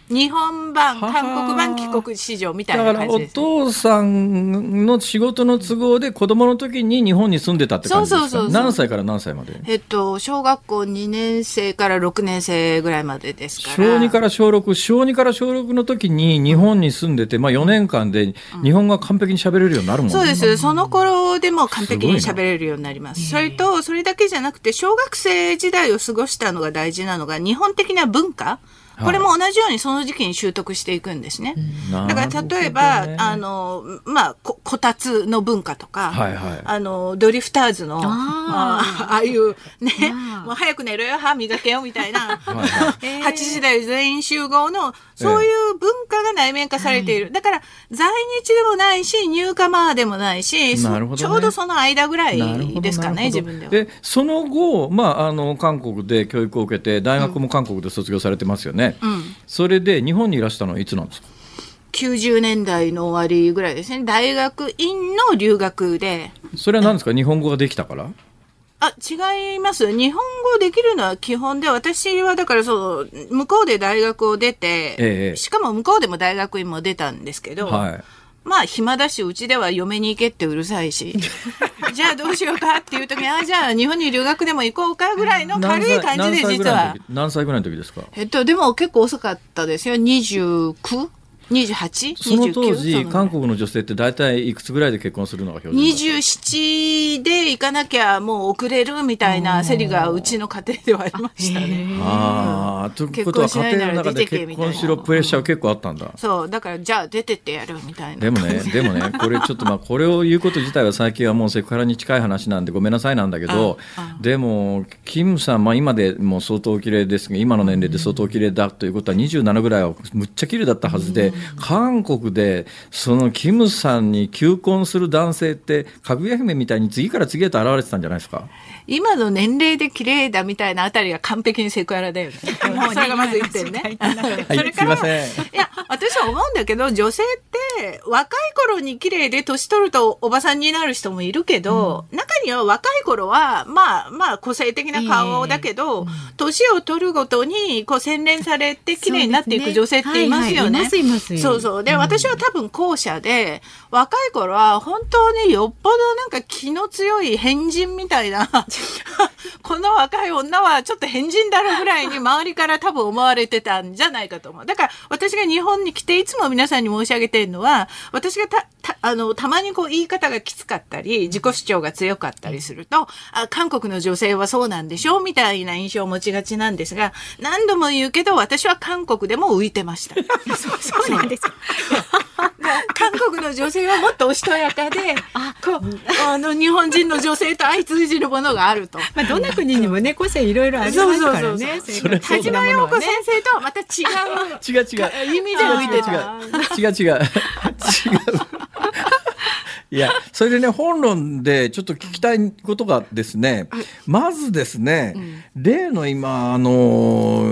日本版、韓国版帰国市場みたいな感じです、ね、だからお父さんの仕事の都合で子供の時に日本に住んでたって感じですか？そうそうそう何歳から何歳まで？えっと、小学校2年生から6年生ぐらいまでですから。小2から小6、小2から小6の時に日本に住んでて、まあ4年間で日本が完璧に喋れるようになるもん、ねうん、そうです。その頃でも完璧に喋れるようになります。すそれと、それだけじゃなくて、小学生時代を過ごしたのが大事なのが、日本的な文化。これも同じようにその時期に習得していくんですね。だから例えば、ね、あの、まあ、ここたつの文化とか、はいはい、あの、ドリフターズの、あああいうね、もう早く寝ろよ、歯磨けよみたいな、はいはい、8時台全員集合の、そういう文化が内面化されている。だから、在日でもないし、ニューカマーでもないし、ね、ちょうどその間ぐらいですかね、自分では。で、その後、まあ、あの、韓国で教育を受けて、大学も韓国で卒業されてますよね。ね、うん、それで日本にいらしたのはいつなんですか？90年代の終わりぐらいですね。大学院の留学で。それは何ですか？日本語ができたから？あ違います。日本語できるのは基本で私はだからそう向こうで大学を出て、ええ、しかも向こうでも大学院も出たんですけど、はい。まあ暇だし、うちでは嫁に行けってうるさいし、じゃあどうしようかっていう時に、あじゃあ日本に留学でも行こうかぐらいの軽い感じで実は。何歳ぐらいの時ですか？えっと、でも結構遅かったですよ。29? 28? その当時、韓国の女性って大体いくつぐらいで結婚するのが標準27で行かなきゃもう遅れるみたいなせりがうちの家庭ではありましたね。ああ、ということは家庭の中で結婚しろプレッシャー結構あったんだ。そう、だからじゃあ出てってやるみたいな。でもね、でもね、これちょっとまあこれを言うこと自体は最近はもうセクハラに近い話なんでごめんなさいなんだけど、でも、キムさん、まあ今でも相当綺麗ですが、今の年齢で相当綺麗だということは27ぐらいはむっちゃ綺麗だったはずで、韓国でそのキムさんに求婚する男性ってかぐや姫みたいに次から次へと現れてたんじゃないですか？今の年齢で綺麗だみたいなあたりが完璧にセクハラだよね。もうそれがまず言ってるね。はい、それから、いや、私は思うんだけど、女性っで、若い頃に綺麗で年取るとおばさんになる人もいるけど、うん、中には若い頃は、まあまあ個性的な顔だけど、年、えーうん、を取るごとにこう洗練されて綺麗になっていく女性っていますよね。そうそう。で、私は多分後者で、若い頃は本当によっぽどなんか気の強い変人みたいな、この若い女はちょっと変人だろうぐらいに周りから多分思われてたんじゃないかと思う。だから私が日本に来ていつも皆さんに申し上げてるのは、私がた、た、あの、たまにこう言い方がきつかったり、自己主張が強かったりすると、あ、韓国の女性はそうなんでしょうみたいな印象を持ちがちなんですが、何度も言うけど、私は韓国でも浮いてました。そうそうなんです 韓国の女性はもっとおしとやかで、あこうあの日本人の女性と相通じるものがあると。まあどんな国にもね個性いろいろありますからね。田島陽子先生とはまた違う 違う違う意味で。違う違う違う違う。いや、それでね、本論でちょっと聞きたいことがですね、まずですね、うん、例の今、あの、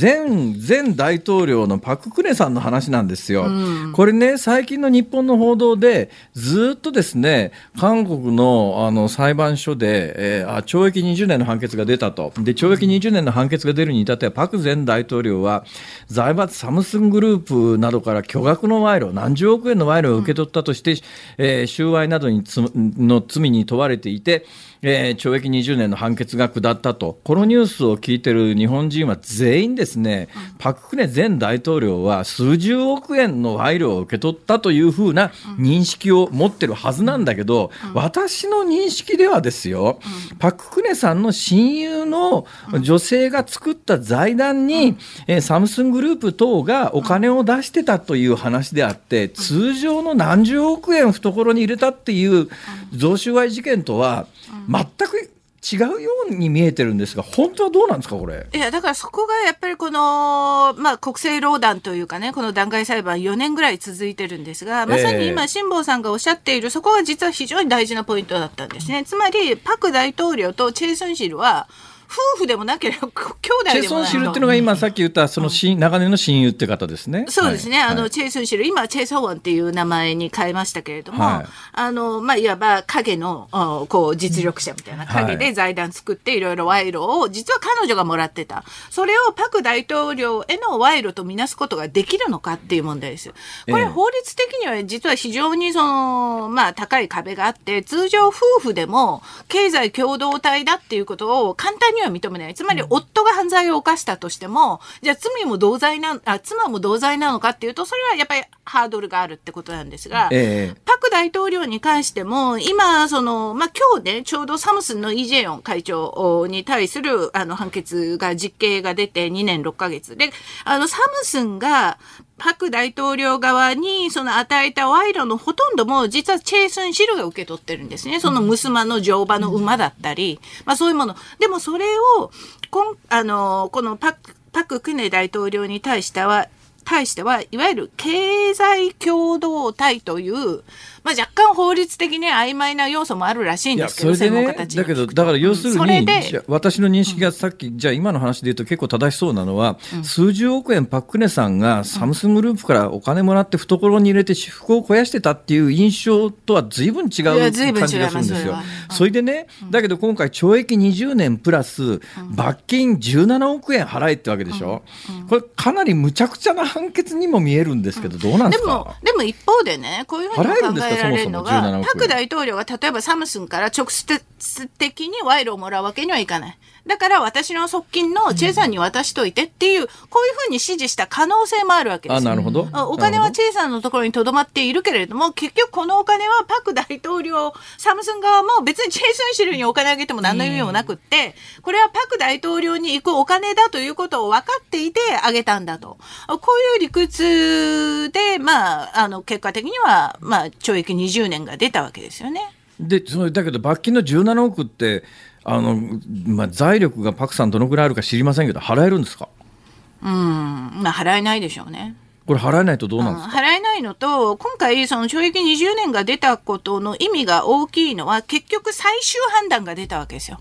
前、前大統領のパク・クネさんの話なんですよ。うん、これね、最近の日本の報道で、ずっとですね、韓国のあの裁判所で、えー、あ懲役20年の判決が出たと。で、懲役20年の判決が出るに至っては、パク前大統領は、財閥サムスングループなどから巨額の賄賂、何十億円の賄賂を受け取ったとして、うん、えー収賄などにの罪に問われていて、えー、懲役20年の判決が下ったと、このニュースを聞いてる日本人は全員ですね、うん、パク・クネ前大統領は数十億円の賄賂を受け取ったというふうな認識を持ってるはずなんだけど、うん、私の認識ではですよ、うん、パク・クネさんの親友の女性が作った財団に、えー、サムスングループ等がお金を出してたという話であって、通常の何十億円懐に入れたっていう贈収賄事件とは、全く違うように見えてるんですが、本当はどうなんですか、これ？いや、だからそこがやっぱりこの、まあ、国政労団というかね、この弾劾裁判4年ぐらい続いてるんですが、まさに今、辛坊さんがおっしゃっている、そこが実は非常に大事なポイントだったんですね。つまり、パク大統領とチェイ・スンシルは、夫婦でもなければ兄弟でもないチェ・ソンシルっていうのが今さっき言ったそのし、うん、長年の親友って方ですね。そうですね。はい、あの、チェ・ソンシル、今チェ・ソウォンっていう名前に変えましたけれども、はい、あの、まあ、いわば影の、こう、実力者みたいな影で財団作っていろいろ賄賂を、実は彼女がもらってた。それをパク大統領への賄賂とみなすことができるのかっていう問題です。これ法律的には実は非常にその、まあ、高い壁があって、通常夫婦でも経済共同体だっていうことを簡単にには認めない。つまりり夫が犯罪を犯したとしても、じゃあ罪も同罪な、あ、妻も同罪なのかっていうと、それはやっぱりハードルがあるってことなんですが、えー、パク大統領に関しても、今、その、まあ、今日ね、ちょうどサムスンのイ・ジェヨン会長に対する、あの、判決が、実刑が出て2年6ヶ月で、あの、サムスンが、パク大統領側にその与えた賄賂のほとんども実はチェイスンシルが受け取ってるんですね。その娘の乗馬の馬だったり、まあそういうもの。でもそれを、こんあの、このパク、パククネ大統領に対しては、対しては、いわゆる経済共同体という、まあ、若干法律的に曖昧な要素もあるらしいんですけど、それでね、だけど、だから要するに、私の認識がさっき、じゃあ今の話で言うと結構正しそうなのは、数十億円パククネさんがサムスングループからお金もらって懐に入れて私服を肥やしてたっていう印象とは随分違う感じがするんですよ。それでね、だけど今回懲役20年プラス罰金17億円払えってわけでしょ？これかなりむちゃくちゃな判決にも見えるんですけど、どうなんですか、でも、でも一方でね、こういうふうに考えられるのが、パク大統領が例えばサムスンから直接的に賄賂をもらうわけにはいかない。だから私の側近のチェさんに渡しといてっていう、こういうふうに指示した可能性もあるわけです。あ、なるほど。お金はチェさんのところにとどまっているけれども、結局このお金はパク大統領、サムスン側も別にチェイスンシルにお金あげても何の意味もなくって、これはパク大統領に行くお金だということを分かっていてあげたんだと。こういう理屈で、まあ、あの、結果的には、まあ、懲役20年が出たわけですよね。で、そのだけど罰金の17億って、あの、まあ、財力がパクさんどのくらいあるか知りませんけど、払えるんですか？うん、まあ、払えないでしょうね。これ払えないとどうなんですか、うん、払えないのと、今回、その懲役20年が出たことの意味が大きいのは、結局最終判断が出たわけですよ。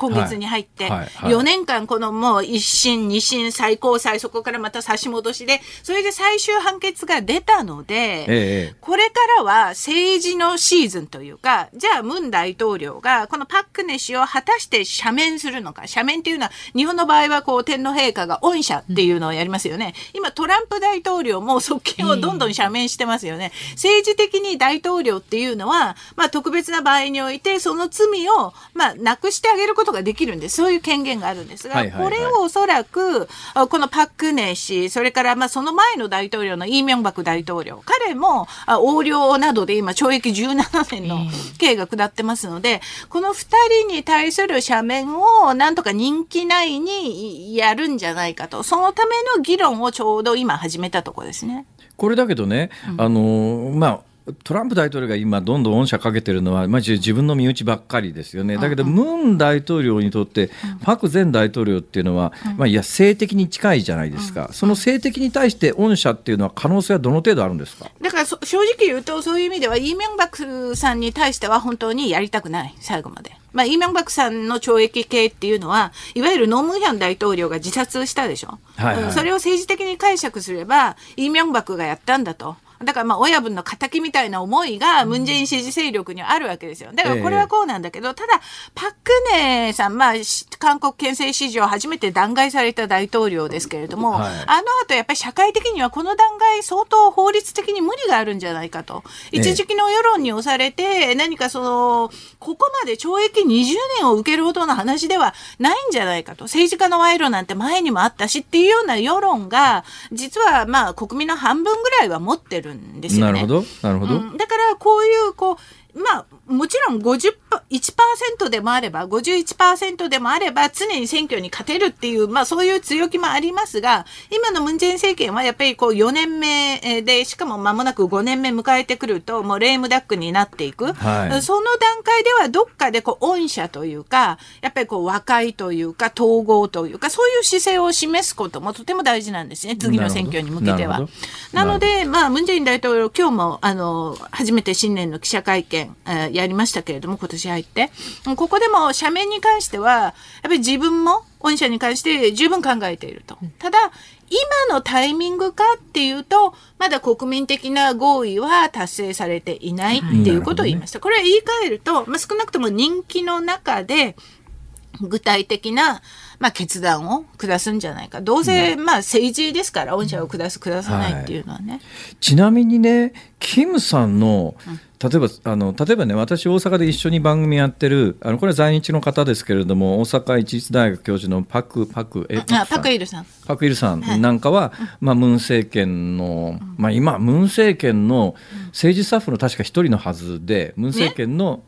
今月に入って、はい。はい、4年間このもう一審、二審、最高裁、そこからまた差し戻しで、それで最終判決が出たので、ええ、これからは政治のシーズンというか、じゃあムン大統領がこのパックネ氏を果たして赦免するのか、赦免っていうのは日本の場合はこう天皇陛下が恩赦っていうのをやりますよね。今トランプ大統領も側近をどんどん赦免してますよね。政治的に大統領っていうのは、まあ特別な場合においてその罪をまあなくしてあげることができるんです。そういう権限があるんですが、はいはいはい、これをおそらく、このパク・クネ氏、それからまあその前の大統領のイ・ミョンバク大統領、彼も横領などで今懲役17年の刑が下ってますので、この2人に対する赦免をなんとか任期内にやるんじゃないかと、そのための議論をちょうど今始めたところですね。これだけどね、あのまあトランプ大統領が今、どんどん恩赦かけてるのは、まあ、自分の身内ばっかりですよね、だけど、ムン大統領にとって、パク前大統領っていうのは、まあ、いや、性的に近いじゃないですか、その性的に対して恩赦っていうのは、可能性はどの程度あるんですか？だから正直言うと、そういう意味では、イ・ミョンバクさんに対しては、本当にやりたくない、最後まで。まあ、イ・ミョンバクさんの懲役刑っていうのは、いわゆるノームヒャン大統領が自殺したでしょ。はいはい、それを政治的に解釈すれば、イ・ミョンバクがやったんだと。だからまあ親分の仇みたいな思いがムンジェイン支持勢力にはあるわけですよ。だからこれはこうなんだけど、ただ、パクネさん、まあ、韓国憲政史上初めて弾劾された大統領ですけれども、はい、あの後やっぱり社会的にはこの弾劾相当法律的に無理があるんじゃないかと。一時期の世論に押されて、何かその、ここまで懲役20年を受けるほどの話ではないんじゃないかと。政治家の賄賂なんて前にもあったしっていうような世論が、実はまあ国民の半分ぐらいは持ってるるんですよね。なるほど。なるほど。うん、だから、こういう、こう、まあ、もちろん50 1%でもあれば、51%でもあれば、常に選挙に勝てるっていう、まあそういう強気もありますが、今のムンジェイン政権はやっぱりこう4年目で、しかも間もなく5年目迎えてくると、もうレームダックになっていく。はい、その段階ではどっかでこう、恩赦というか、やっぱりこう、和解というか、統合というか、そういう姿勢を示すこともとても大事なんですね。次の選挙に向けては。なので、まあ、ムンジェイン大統領、今日も、あの、初めて新年の記者会見、えー、やりましたけれども、今年入って。ここでも社名に関しては、やっぱり自分も御社に関して十分考えていると。ただ、今のタイミングかっていうと、まだ国民的な合意は達成されていないっていうことを言いました。これは言い換えると、まあ、少なくとも人気の中で、具体的な、まあ、決断を下すんじゃないか。どうせ、まあ、政治ですから、御社を下す、下さないっていうのはね。はい、ちなみにね、キムさんの、例えばあの例えばね私大阪で一緒に番組やってるあのこれは在日の方ですけれども大阪一律大学教授のパクパクえパクイルさん。パクイルさんなんかは、はい、まあムン政権の、まあ今ムン政権の政治スタッフの確か一人のはずでムン政権の、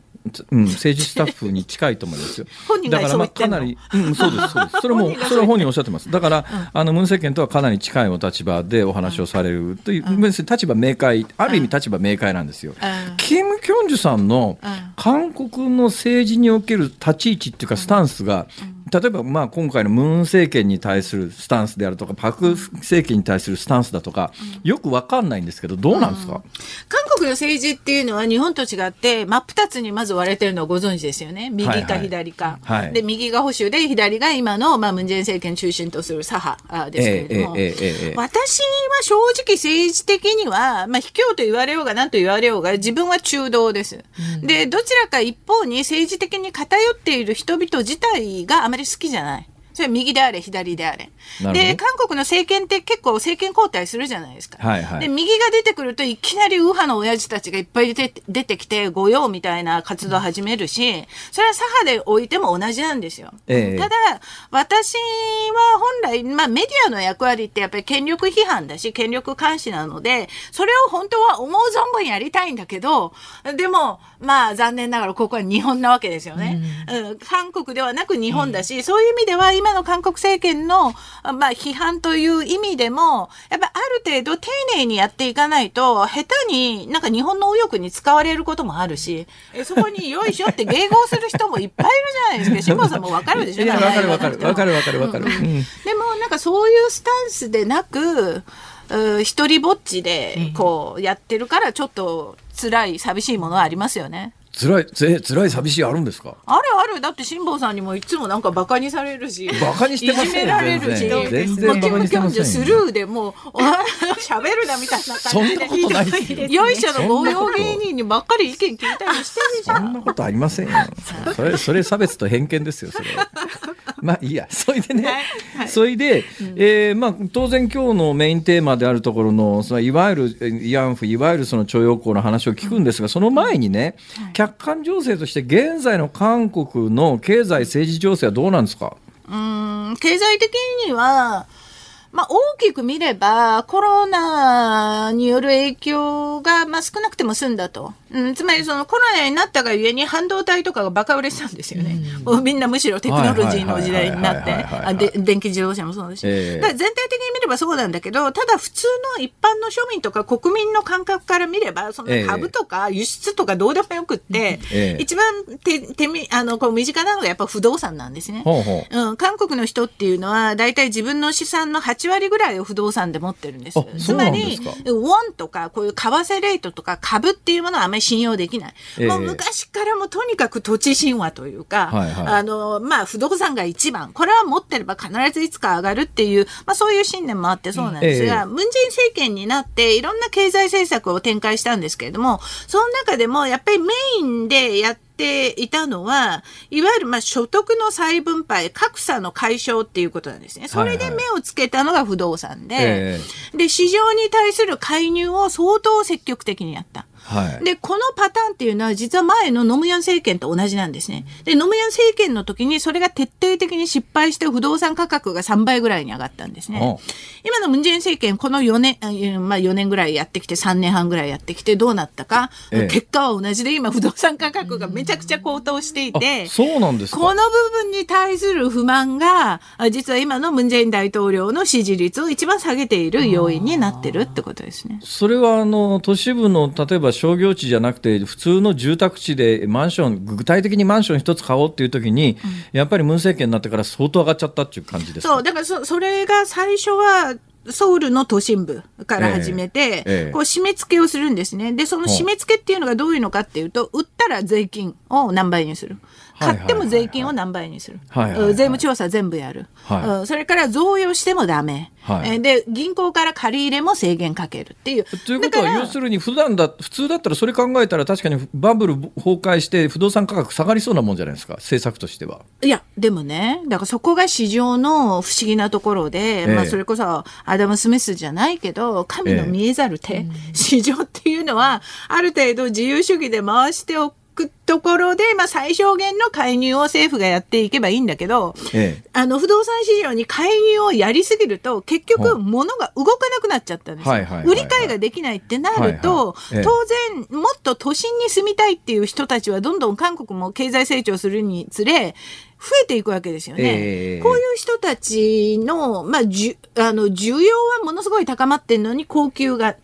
うん、政治スタッフに近いと思いますよ。だからまあかなり、うん、そうですそうです。それもそれは本人おっしゃってます。だから、うん、あのムン政権とはかなり近いお立場でお話をされるという、うん、立場明快、ある意味立場明快なんですよ。キム・キョンジュさんの韓国の政治における立ち位置っていうかスタンスが、例えばまあ今回のムン政権に対するスタンスであるとか、パク政権に対するスタンスだとか、よくわかんないんですけど、どうなんですか、うん、韓国の政治っていうのは日本と違って、真っ二つにまず割れてるのをご存知ですよね。右か左か。はい。はい、で、右が保守で、左が今の、まあ、ムンジェイン政権中心とする左派ですけれども、えーえーえー、私は正直政治的には、まあ、卑怯と言われようが何と言われようが、自分は中道です。うん、で、どちらか一方に政治的に偏っている人々自体があまり好きじゃない？それは右であれ、左であれ。で、韓国の政権って結構政権交代するじゃないですか。はいはい、で、右が出てくるといきなり右派の親父たちがいっぱい出て出てきて、御用みたいな活動を始めるし、それは左派で置いても同じなんですよ。えただ、私は本来、まあメディアの役割ってやっぱり権力批判だし、権力監視なので、それを本当は思う存分やりたいんだけど、でも、まあ残念ながらここは日本なわけですよね。うん、韓国ではなく日本だし、うん、そういう意味では今の韓国政権の、まあ、批判という意味でも、やっぱある程度丁寧にやっていかないと、下手になんか日本の右翼に使われることもあるし、そこによいしょって迎合する人もいっぱいいるじゃないですか。志保さんもわかるでしょ？いや、わかるわかる。わかるわかるわかる。でもなんかそういうスタンスでなく、一人ぼっちでこうやってるからちょっと辛い寂しいものはありますよね。辛いつ辛い寂しいあるんですか？あるある。だって辛坊さんにもいつもなんかバカにされるしバカにしてませんいじめられるし全然。全然バカにしてませんよ。スルーでもう喋るなみたいなそん感じでなことないですよ。よいしょの御用芸人にばっかり意見聞いたりしてるじゃん。そんなことありませんよ。それ、それ差別と偏見ですよ、それは。まあいいや。それでね、はいはい。それで、えーまあ当然今日のメインテーマであるところの、そのいわゆるえー慰安婦、いわゆるその徴用工の話を聞くんですが、その前にね、客観情勢として現在の韓国の経済政治情勢はどうなんですか？うーん経済的には、まあ、大きく見れば、コロナによる影響が、まあ、少なくても済んだと。うん、つまり、そのコロナになったがゆえに半導体とかがバカ売れしたんですよね。もうみんなむしろテクノロジーの時代になって、あで電気自動車もそうだし。ええだから全体的に見ればそうなんだけど、ただ普通の一般の庶民とか国民の感覚から見れば、そのええ株とか輸出とかどうでもよくって、ええ一番手手みあのこう身近なのがやっぱ不動産なんですね。ほうほううん、韓国の人っていうのは、大体自分の資産の8割ぐらいを不動産で持ってるんですあ。つそうなまり、ウォンとか、こういう為替レートとか株っていうものはあまり信用できない。ええもう昔からもとにかく土地神話というか、はいはいあの、まあ、不動産が一番。これは持ってれば必ずいつか上がるっていう、まあ、そういう信念もあってそうなんですが、ええムン・ジェイン政権になって、いろんな経済政策を展開したんですけれども、その中でも、やっぱりメインでやっていたのは、いわゆるまあ所得の再分配、格差の解消っていうことなんですね。それで目をつけたのが不動産で、えで、市場に対する介入を相当積極的にやった。はい。で、このパターンっていうのは実は前のノムヤン政権と同じなんですね。で、ノムヤン政権の時にそれが徹底的に失敗して不動産価格が3倍ぐらいに上がったんですねお。今のムンジェイン政権、この4年、まあ4年ぐらいやってきて、3年半ぐらいやってきてどうなったか、ええ結果は同じで今不動産価格がめちゃくちゃ高騰していてあ、そうなんですか。この部分に対する不満が、あ実は今のムンジェイン大統領の支持率を一番下げている要因になってるってことですね。それはあの都市部の例えば商業地じゃなくて、普通の住宅地でマンション、具体的にマンション一つ買おうっていう時に、やっぱりムン政権になってから相当上がっちゃったっていう感じですか？そう、だからそ、それが最初は、ソウルの都心部から始めて、ええええこう締め付けをするんですね。で、その締め付けっていうのがどういうのかっていうと、売ったら税金を何倍にする。買っても税金を何倍にする。税務調査全部やる。はいうんそれから贈与してもダメ。はいえーで、銀行から借り入れも制限かけるっていう。ということは、要するに普段だ、普通だったらそれ考えたら、確かにバブル崩壊して、不動産価格下がりそうなもんじゃないですか、政策としては。いや、でもね、だからそこが市場の不思議なところで、ええまあそれこそアダム・スミスじゃないけど、神の見えざる手、市場っていうのは、ある程度自由主義で回しておくところで、まあ最小限の介入を政府がやっていけばいいんだけど、ええ。あの不動産市場に介入をやりすぎると、結は局物が動かなくなっちゃったんですよ。売り買いができないってなると、はいはい。ええ。当然もっと都心に住みたいっていう人たちはどんどん韓国も経済成長するにつれ、増えていくわけですよね。ええこういう人たちの、まあ、じゅあの需要はものすごい高まってるのに、供給が、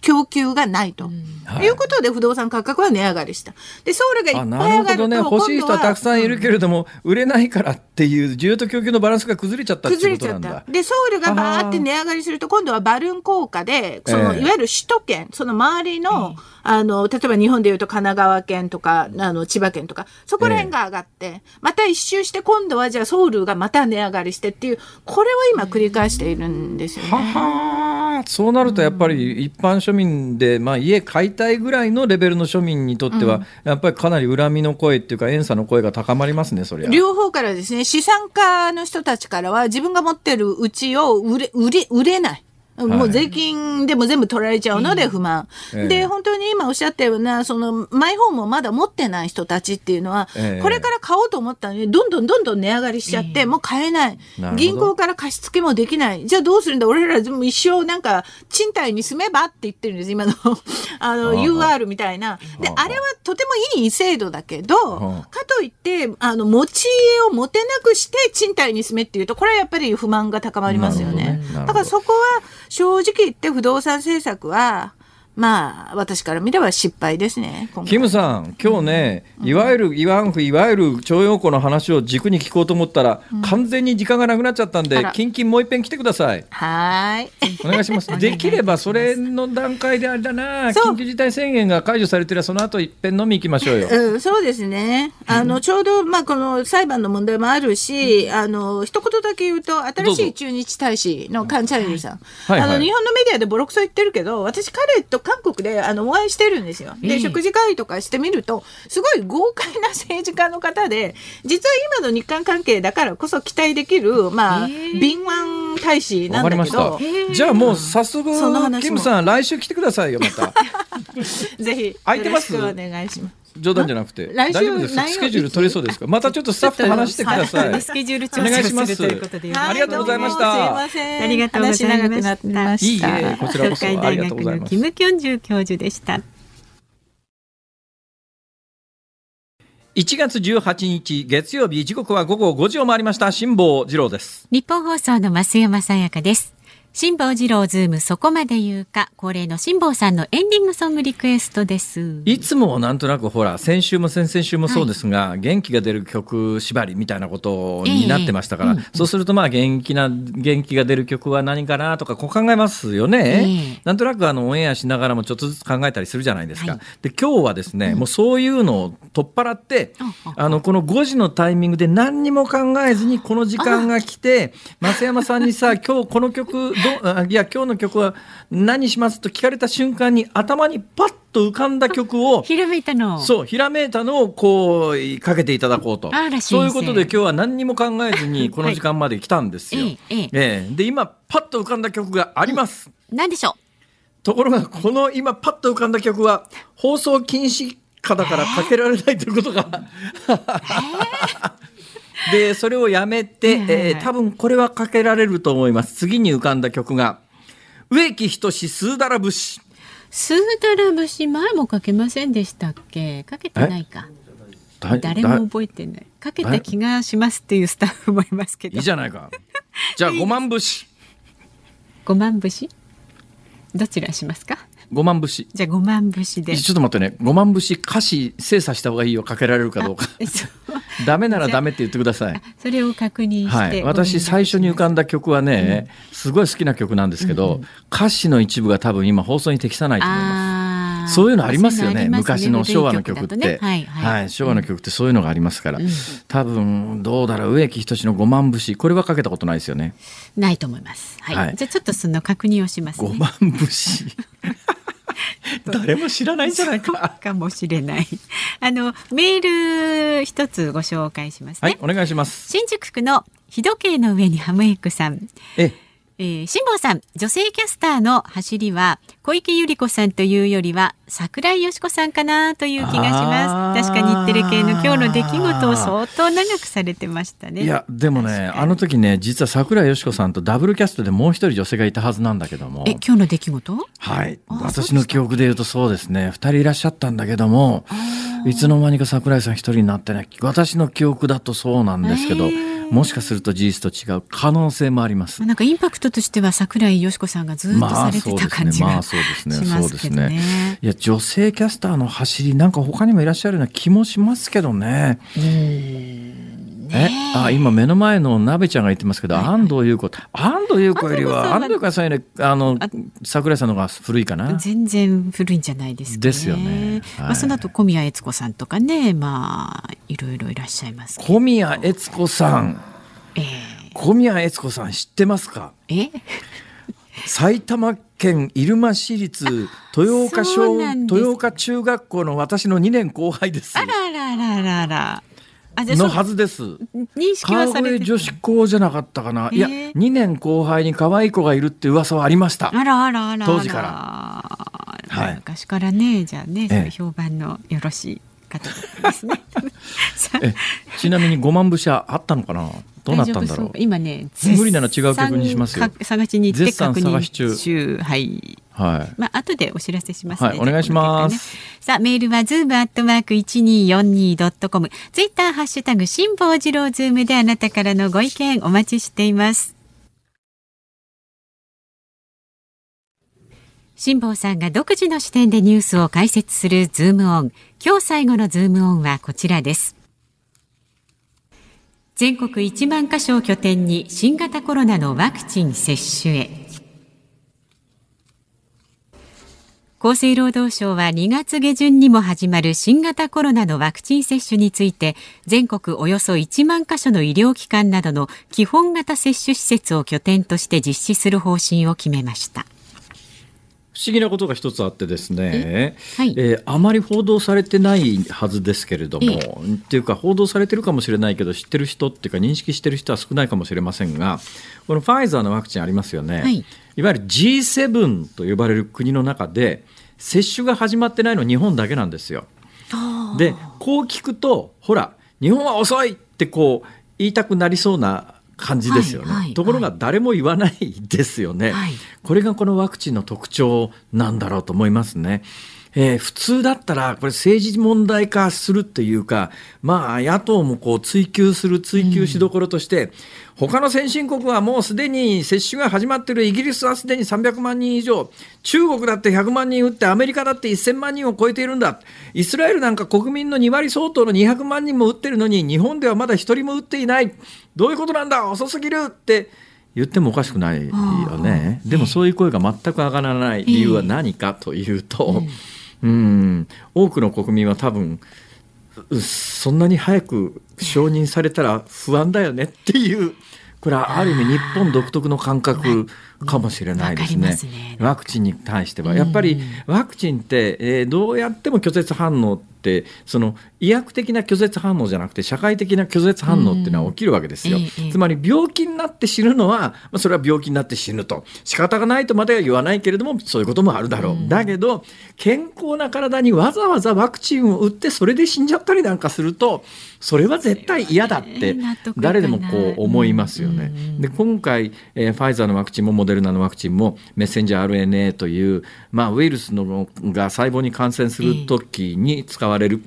供給がないと。はいいうことで不動産価格は値上がりした。で、ソウルがいあっぱないるほどね、上がると、欲しい人はたくさんいるけど。れども、売れないからっていう、需要と供給のバランスが崩れちゃったっていう崩れちゃっことなんだ。。たで、ソウルがバーって値上がりすると、今度はバルーン効果で、その、ええいわゆる首都圏、その周りの、あの、例えば日本でいうと神奈川県とか、あの、千葉県とか、そこら辺が上がって、また一周して、今度はじゃあソウルがまた値上がりしてっていう、これを今繰り返しているんですよね。ははーそうなるとやっぱり一般庶民で、まあ、家買いたいぐらいのレベルの庶民にとっては、やっぱりかなり恨みの声っていうか、怨嗟の声が高まりますね、そりゃ。両方からですね、資産家の人たちからは自分が持ってるうちを売れ、売れ、売れない。もう税金でも全部取られちゃうので不満。ええ。で、本当に今おっしゃったような、その、マイホームをまだ持ってない人たちっていうのは、ええ。これから買おうと思ったのに、どんどんどんどん値上がりしちゃって、もう買えない。銀行から貸し付けもできない。じゃあどうするんだ。俺らも一生なんか、賃貸に住めばって言ってるんです、今の、あの、UR みたいな。で、あれはとてもいい制度だけど、あ。かといって、あの、持ち家を持てなくして賃貸に住めっていうと、これはやっぱり不満が高まりますよね。ね。だからそこは正直言って不動産政策は、まあ、私から見れば失敗ですね。キムさん、今日ね、いわゆる慰安婦、いわゆる徴用工の話を軸に聞こうと思ったら、完全に時間がなくなっちゃったんであら、キンキンもう一遍来てください。はーい。お願いします。できればそれの段階であれだな、緊急事態宣言が解除されてるその後いっぺん飲み行きましょうよ。うん、そうですね。あの、ちょうど、まあ、この裁判の問題もあるし、あの、一言だけ言うと、新しい駐日大使のカン・チャレルさん。はいはいあの、日本のメディアでボロクソ言ってるけど、私、彼と韓国で、あの、お会いしてるんですよ。で、ええ食事会とかしてみると、すごい豪快な政治家の方で、実は今の日韓関係だからこそ期待できる、まあ、ええ敏腕大使なわかりましたんだけど、。じゃあもう早速キムさん、来週来てくださいよ、また。ぜひ、空いてます？よろしくお願いします。冗談じゃなくて。来週大丈夫ですか何曜スケジュール取れそうですか？またちょっとスタッフと話してください。スケジュール調お願整いしまするということでありがとうございましたどうもすいません。ありがとうございました話長くなってました。いいえこちらこそ東海大ありがとう学ございますのキム・キョンジュ教授でした。1月18日月曜日時刻は午後5時を回りました辛坊治郎です。ニッポン放送の増山さやかです。辛坊治郎ズームそこまで言うか恒例の辛坊さんのエンディングソングリクエストです。いつもなんとなくほら先週も先々週もそうですが、元気が出る曲縛りみたいなことになってましたから、ええうんそうするとまあ元気な元気が出る曲は何かなとかこう考えますよね、ええ。なんとなくあのオンエアしながらもちょっとずつ考えたりするじゃないですか、はい。で今日はですね、もうそういうのを取っ払って、ああのこの5時のタイミングで何にも考えずにこの時間が来て 増山さんにさ今日この曲どあいや今日の曲は何しますと聞かれた瞬間に頭にパッと浮かんだ曲を ひらめいたの。そう、ひらめいたのをこうかけていただこうと。そういうことで今日は何にも考えずに この時間まで来たんですよ。はいえええええで、今パッと浮かんだ曲があります。なんでしょところがこの今パッと浮かんだ曲は放送禁止下だからかけられないということが。で、それをやめて、えー多分これはかけられると思います。次に浮かんだ曲が、植木仁スーダラ節。う。スーダラ節前もかけませんでしたっけ？かけてないか。だ誰も覚えてない。かけた気がしますっていうスタッフもいますけど。いいじゃないか。じゃあ5万節。五万節？どちらしますか？5万節。じゃあ五万節で。ちょっと待ってね、5万節歌詞精査した方がいいよ、かけられるかどうか。ダメならダメって言ってください。それを確認して。はい、私最初に浮かんだ曲はね、すごい好きな曲なんですけど、歌詞の一部が多分今放送に適さないと思います。そういうのありますよね。そういうのあります昔の昭和の曲って、ね。はいはい、はい、昭和の曲ってそういうのがありますから、うん。多分どうだろう植木仁の5万節これはかけたことないですよね。ないと思います。はい。はい。じゃあちょっとその確認をしますね。5万節？誰も知らないんじゃないか。かもしれない。あのメール一つご紹介しますね。はいお願いします。新宿区の日時計の上にハムエッグさん。ええー、辛坊さん、女性キャスターの走りは小池百合子さんというよりは桜井よしこさんかなという気がします。確か日テレ系の今日の出来事を相当長くされてましたね。いやでもねあの時ね実は桜井よしこさんとダブルキャストでもう一人女性がいたはずなんだけども。え、今日の出来事？はい。あ私の記憶で言うとそうですね。二人いらっしゃったんだけどもいつの間にか桜井さん一人になってね私の記憶だとそうなんですけどもしかすると事実と違う可能性もあります。なんかインパクトとしては桜井よしこさんがずっとされてた感じがしまあますけどそうですね。そうですね。いや女性キャスターの走りなんか他にもいらっしゃるような気もしますけどね。えあ今目の前の鍋ちゃんが言ってますけど、安藤優子。安藤優子よりは安安藤藤優子さんよりあのあ桜井さんの方が古いかな。全然古いんじゃないですかね。ですよね。はい。まあその後小宮悦子さんとかね、まあいろいろいらっしゃいます。小宮悦子さん。え小宮悦子さん知ってますか？ー、え？埼玉県入間市立豊岡そ小豊岡中学校の私の2年後輩ですあらあらあらあらあら。のはずです。認識は川されて越女子校じゃなかったかな。いや、へえ2年後輩に可愛い子がいるって噂はありました。あらあらあらあら。当時からはい昔からね、じゃあね、ええ評判のよろしい方ですね。ちなみに5万節あったのかな？どうなったんだろう？今ね、無理なら違う曲にしますよ探しに行って確認中中。はい。はい。まあ後でお知らせしますね。はいお願いしますねさあメールはズームアットマーク一二四二ドットコム。ツイッターハッシュタグ辛坊治郎ズームであなたからのご意見お待ちしています。辛坊さんが独自の視点でニュースを解説するズームオン。今日最後のズームオンはこちらです。全国1万箇所を拠点に新型コロナのワクチン接種へ。厚生労働省は2月下旬にも始まる新型コロナのワクチン接種について全国およそ1万カ所の医療機関などの基本型接種施設を拠点として実施する方針を決めました不思議なことが一つあってですね、はい、えー、あまり報道されてないはずですけれども、っていうか報道されてるかもしれないけど知ってる人っていうか認識してる人は少ないかもしれませんがこのファイザーのワクチンありますよね、はい、いわゆる G7 と呼ばれる国の中で接種が始まってないの日本だけなんですよ。でこう聞くとほら日本は遅いってこう言いたくなりそうな感じですよね、はいはい、ところが誰も言わないですよね、はい、これがこのワクチンの特徴なんだろうと思いますね。えー、普通だったら、これ政治問題化するっていうか、まあ、野党もこう追及する追及しどころとして、うん、他の先進国はもうすでに接種が始まっているイギリスはすでに300万人以上、中国だって100万人打って、アメリカだって1000万人を超えているんだ。イスラエルなんか国民の2割相当の200万人も打ってるのに、日本ではまだ1人も打っていない。どういうことなんだ遅すぎるって言ってもおかしくないよね。でもそういう声が全く上がらない理由は何かというと、うん、多くの国民は多分そんなに早く承認されたら不安だよねっていうこれはある意味日本独特の感覚かもしれないですね。ねワクチンに対してはやっぱりワクチンって、えー、どうやっても拒絶反応ってその医薬的な拒絶反応じゃなくて社会的な拒絶反応っていうのは起きるわけですよ。つまり病気になって死ぬのは、まあ、それは病気になって死ぬと仕方がないとまでは言わないけれどもそういうこともあるだろう。だけど健康な体にわざわざワクチンを打ってそれで死んじゃったりなんかするとそれは絶対嫌だって誰でもこう思いますよね。で今回、えー、ファイザーのワクチンもモデルナのワクチンもメッセンジャー RNA という、まあ、ウイルスのが細胞に感染する時に使われる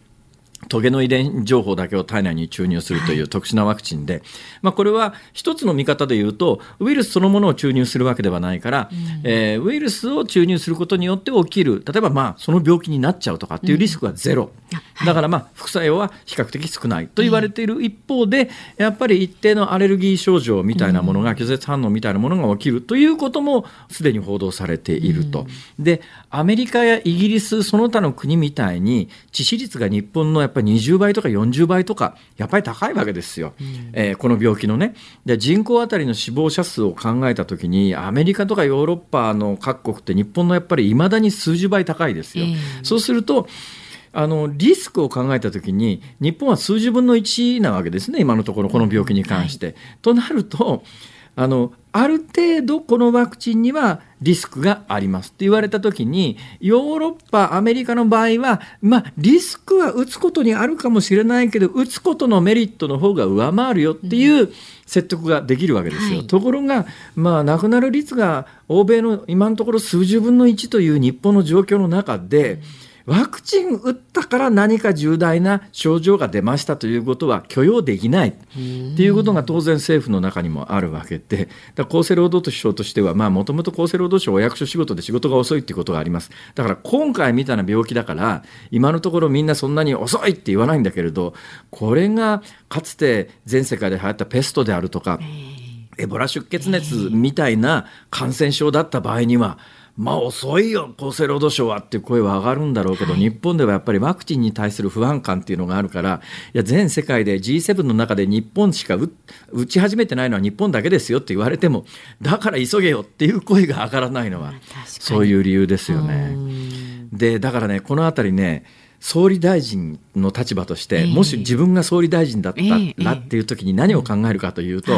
トゲの遺伝情報だけを体内に注入するという特殊なワクチンで、はい、まあ、これは一つの見方で言うとウイルスそのものを注入するわけではないから、うん、えー、ウイルスを注入することによって起きる例えばまあその病気になっちゃうとかっていうリスクはゼロ、うん、だからまあ副作用は比較的少ない。と言われている一方で、やっぱり一定のアレルギー症状みたいなものが、拒絶反応みたいなものが起きるということもすでに報道されていると。でアメリカやイギリスその他の国みたいに致死率が日本のやっぱり20倍とか40倍とかやっぱり高いわけですよ、うん、えー、この病気のね。で人口当たりの死亡者数を考えた時にアメリカとかヨーロッパの各国って日本のやっぱりいまだに数十倍高いですよ。うん、そうするとあのリスクを考えたときに日本は数十分の1なわけですね。今のところこの病気に関して。はい、となるとあのある程度このワクチンにはリスクがありますって言われた時にヨーロッパアメリカの場合はまあリスクは打つことにあるかもしれないけど打つことのメリットの方が上回るよっていう説得ができるわけですよ。はい、ところがまあ亡くなる率が欧米の今のところ数十分の1という日本の状況の中で、うんワクチン打ったから何か重大な症状が出ましたということは許容できない。っていうことが当然政府の中にもあるわけで。厚生労働省としてはもともと厚生労働省お役所仕事で仕事が遅いっていうことがあります。だから今回みたいな病気だから今のところみんなそんなに遅いって言わないんだけれどこれがかつて全世界で流行ったペストであるとかエボラ出血熱みたいな感染症だった場合にはまあ遅いよ厚生労働省はっていう声は上がるんだろうけど、はい、日本ではやっぱりワクチンに対する不安感っていうのがあるからいや全世界で G7 の中で日本しか打ち始めてないのは日本だけですよって言われてもだから急げよっていう声が上がらないのはそういう理由ですよね。でだからねこの辺りね総理大臣の立場として、もし自分が総理大臣だったらっていう時に何を考えるかというと、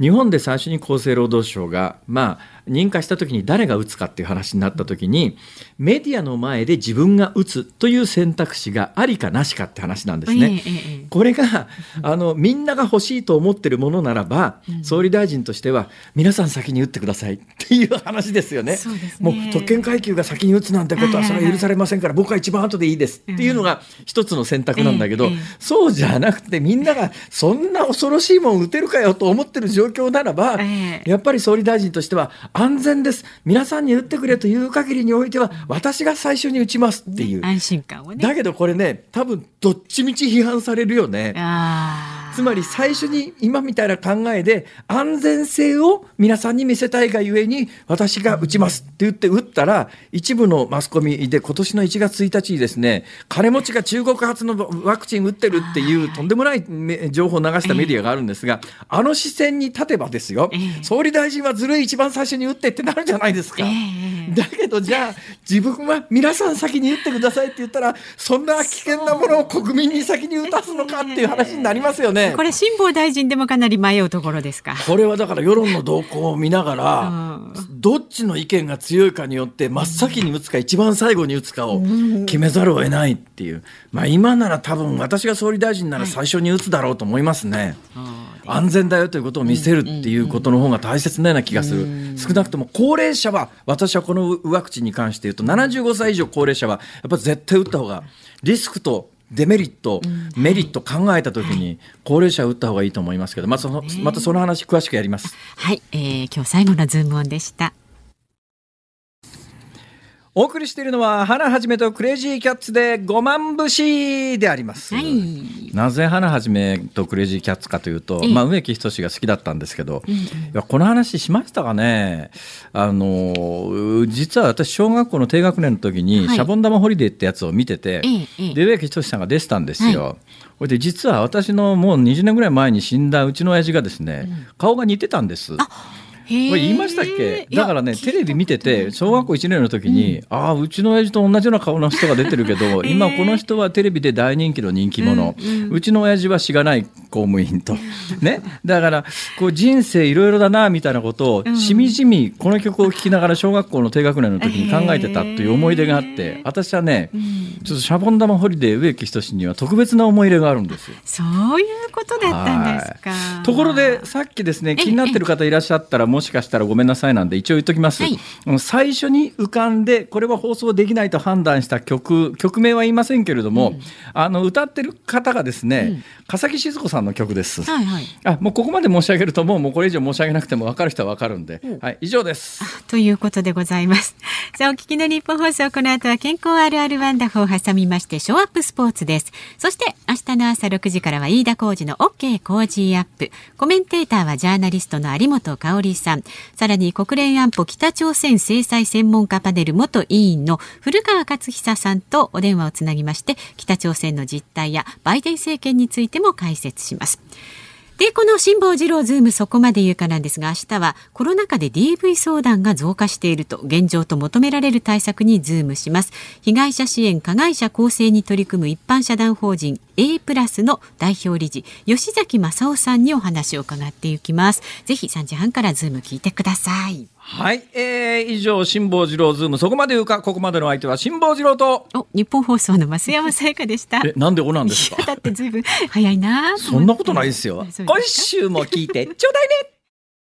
日本で最初に厚生労働省が、まあ、認可した時に誰が打つかっていう話になった時にメディアの前で自分が打つという選択肢がありかなしかって話なんですね。これがあのみんなが欲しいと思ってるものならば、総理大臣としては皆さん先に打ってくださいっていう話ですよね。ね。もう特権階級が先に打つなんてことはそれは許されませんから僕は一番後でいいですっていうのが一つの選択なんだけど、そうじゃなくてみんながそんな恐ろしいもん打てるかよと思ってる状況ならば、やっぱり総理大臣としては安全です。皆さんに打ってくれという限りにおいては私が最初に打ちますっていう、安心感をね。だけどこれね多分どっちみち批判されるよね。あーつまり最初に今みたいな考えで安全性を皆さんに見せたいがゆえに私が打ちますって言って打ったら一部のマスコミで今年の1月1日にですね金持ちが中国発のワクチン打ってるっていうとんでもないめ情報を流したメディアがあるんですがあの視線に立てばですよええ総理大臣はずるい一番最初に打ってってなるじゃないですか。ええだけどじゃあ自分は皆さん先に打ってくださいって言ったらそんな危険なものを国民に先に打たすのかっていう話になりますよね。これ辛坊大臣でもかなり迷うところですか。これはだから世論の動向を見ながら、うん。どっちの意見が強いかによって真っ先に打つか一番最後に打つかを決めざるを得ないっていう、まあ今なら多分私が総理大臣なら最初に打つだろうと思いますね。安全だよということを見せるっていうことの方が大切なような気がする。少なくとも高齢者は、私はこのワクチンに関して言うと、75歳以上高齢者は、やっぱり絶対打った方が、リスクとデメリット、メリット考えたときに、高齢者は打った方がいいと思いますけど、まあそのまたその話詳しくやります。はい、えー、今日最後のズームオンでした。お送りしているのはハナ肇とクレイジーキャッツで5万節であります、はい。なぜハナ肇とクレイジーキャッツかというと、ええ。まあ、植木等が好きだったんですけど、いやこの話しましたかね？あの実は私小学校の低学年の時に、はい。シャボン玉ホリデーってやつを見てて、ええええ。で植木等さんが出てたんですよ。これで実は私のもう20年ぐらい前に死んだうちの親父がですね、顔が似てたんです。これこれ言いましたっけ？だからねテレビ見てて小学校1年の時に、ああうちの親父と同じような顔の人が出てるけど、今この人はテレビで大人気の人気者、うちの親父はしがない公務員と、ね、だからこう人生いろいろだなみたいなことをしみじみこの曲を聴きながら小学校の低学年の時に考えてたという思い出があって私はね、ちょっとシャボン玉ホリデー植木仁には特別な思い入れがあるんですよ。そういうことだったんですか。はい。ところでさっきですね気になってる方いらっしゃったらもしかしたらごめんなさいなんで一応言っときます、はい最初に浮かんでこれは放送できないと判断した曲曲名は言いませんけれども、あの歌ってる方がですね、笠木静子さんの曲です、はいはい。あもうここまで申し上げるともうもうこれ以上申し上げなくても分かる人は分かるんで、はい、以上です。ということでございます。さあ、お聞きのニッポン放送、この後は健康あるあるワンダフを挟みまして、ショーアップスポーツです。そして、明日の朝6時からは飯田浩二の OK 工事アップ。コメンテーターはジャーナリストの有本香里さん。さらに国連安保北朝鮮制裁専門家パネル元委員の古川勝久さんとお電話をつなぎまして、北朝鮮の実態やバイデン政権についても解説します。で、この辛坊治郎ズームそこまで言うかなんですが、明日はコロナ禍で DV 相談が増加していると、現状と求められる対策にズームします。被害者支援、加害者更生に取り組む一般社団法人 A プラスの代表理事、吉崎正夫さんにお話を伺っていきます。ぜひ3時半からズーム聞いてください。はい、えー、以上辛坊治郎ズームそこまで言うかここまでの相手は辛坊治郎とお、ニッポン放送の増山さやかでした。えなんでおなんですか？だってずいぶん早いなそんなことないですよ 今週も聞いてちょうだいね